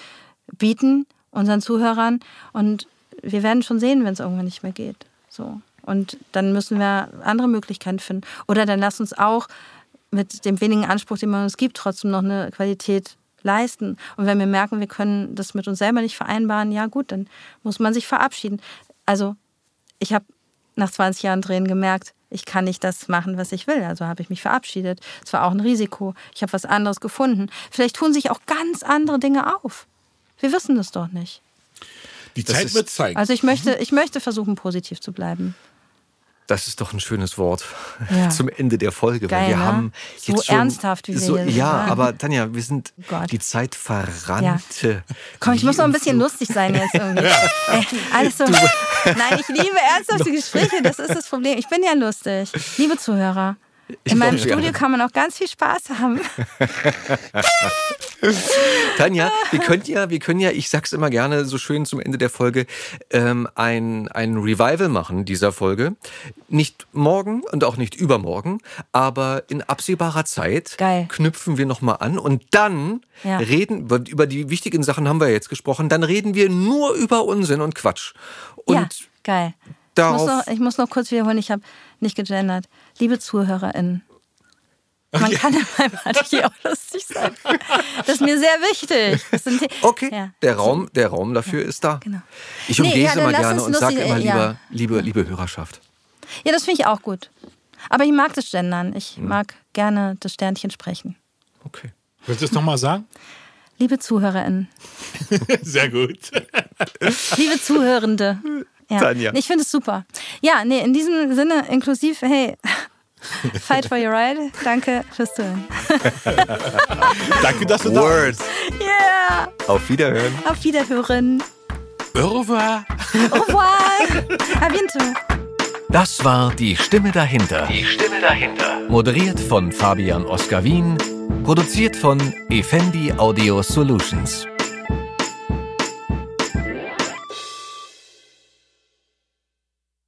bieten unseren Zuhörern und wir werden schon sehen, wenn es irgendwann nicht mehr geht. So. Und dann müssen wir andere Möglichkeiten finden. Oder dann lass uns auch mit dem wenigen Anspruch, den man uns gibt, trotzdem noch eine Qualität leisten. Und wenn wir merken, wir können das mit uns selber nicht vereinbaren, ja gut, dann muss man sich verabschieden. Also ich habe nach 20 Jahren Drehen gemerkt, ich kann nicht das machen, was ich will. Also habe ich mich verabschiedet. Es war auch ein Risiko. Ich habe was anderes gefunden. Vielleicht tun sich auch ganz andere Dinge auf. Wir wissen das doch nicht. Die Zeit wird zeigen. Also ich möchte, ich möchte versuchen, positiv zu bleiben. Das ist doch ein schönes Wort ja. zum Ende der Folge. Geil, weil wir ne? haben so jetzt schon, ernsthaft, wie wir so, hier sind. Ja, aber Tanja, wir sind oh die Zeit verrannte. Ja. Komm, ich muss noch ein bisschen lustig sein jetzt irgendwie. Ey, alles so. Nein, ich liebe ernsthafte Gespräche, das ist das Problem. Ich bin ja lustig. Liebe Zuhörer, in meinem Studio kann man auch ganz viel Spaß haben. Tanja, wir können ja, wir können ja, ich sag's immer gerne so schön zum Ende der Folge, ähm, ein, ein Revival machen dieser Folge. Nicht morgen und auch nicht übermorgen, aber in absehbarer Zeit Geil. knüpfen wir nochmal an und dann ja. reden, über die wichtigen Sachen haben wir jetzt gesprochen, dann reden wir nur über Unsinn und Quatsch. Und ja, geil. Ich muss, noch, ich muss noch kurz wiederholen, ich habe nicht gegendert. Liebe ZuhörerInnen, man kann in meinem Atelier auch lustig sein. Das ist mir sehr wichtig. okay, ja. der, Raum, der Raum dafür ja, ist da. Genau. Ich umgehe nee, ja, es immer gerne und sage immer lieber, liebe, liebe Hörerschaft. Ja, das finde ich auch gut. Aber ich mag das Gendern. Ich hm. mag gerne das Sternchen sprechen. Okay. Willst du es nochmal sagen? Liebe ZuhörerInnen. Sehr gut. Liebe Zuhörende. Ja. Tanja. Ich finde es super. Ja, nee, in diesem Sinne, inklusiv, hey, fight for your ride. Danke fürs Zuhören. Danke, dass du da bist. Yeah. Auf Wiederhören. Auf Wiederhören. Au revoir. Au revoir. A bientôt. Das war Die Stimme dahinter. Die Stimme dahinter. Moderiert von Fabian Oskar Wien. Produziert von Effendi Audio Solutions.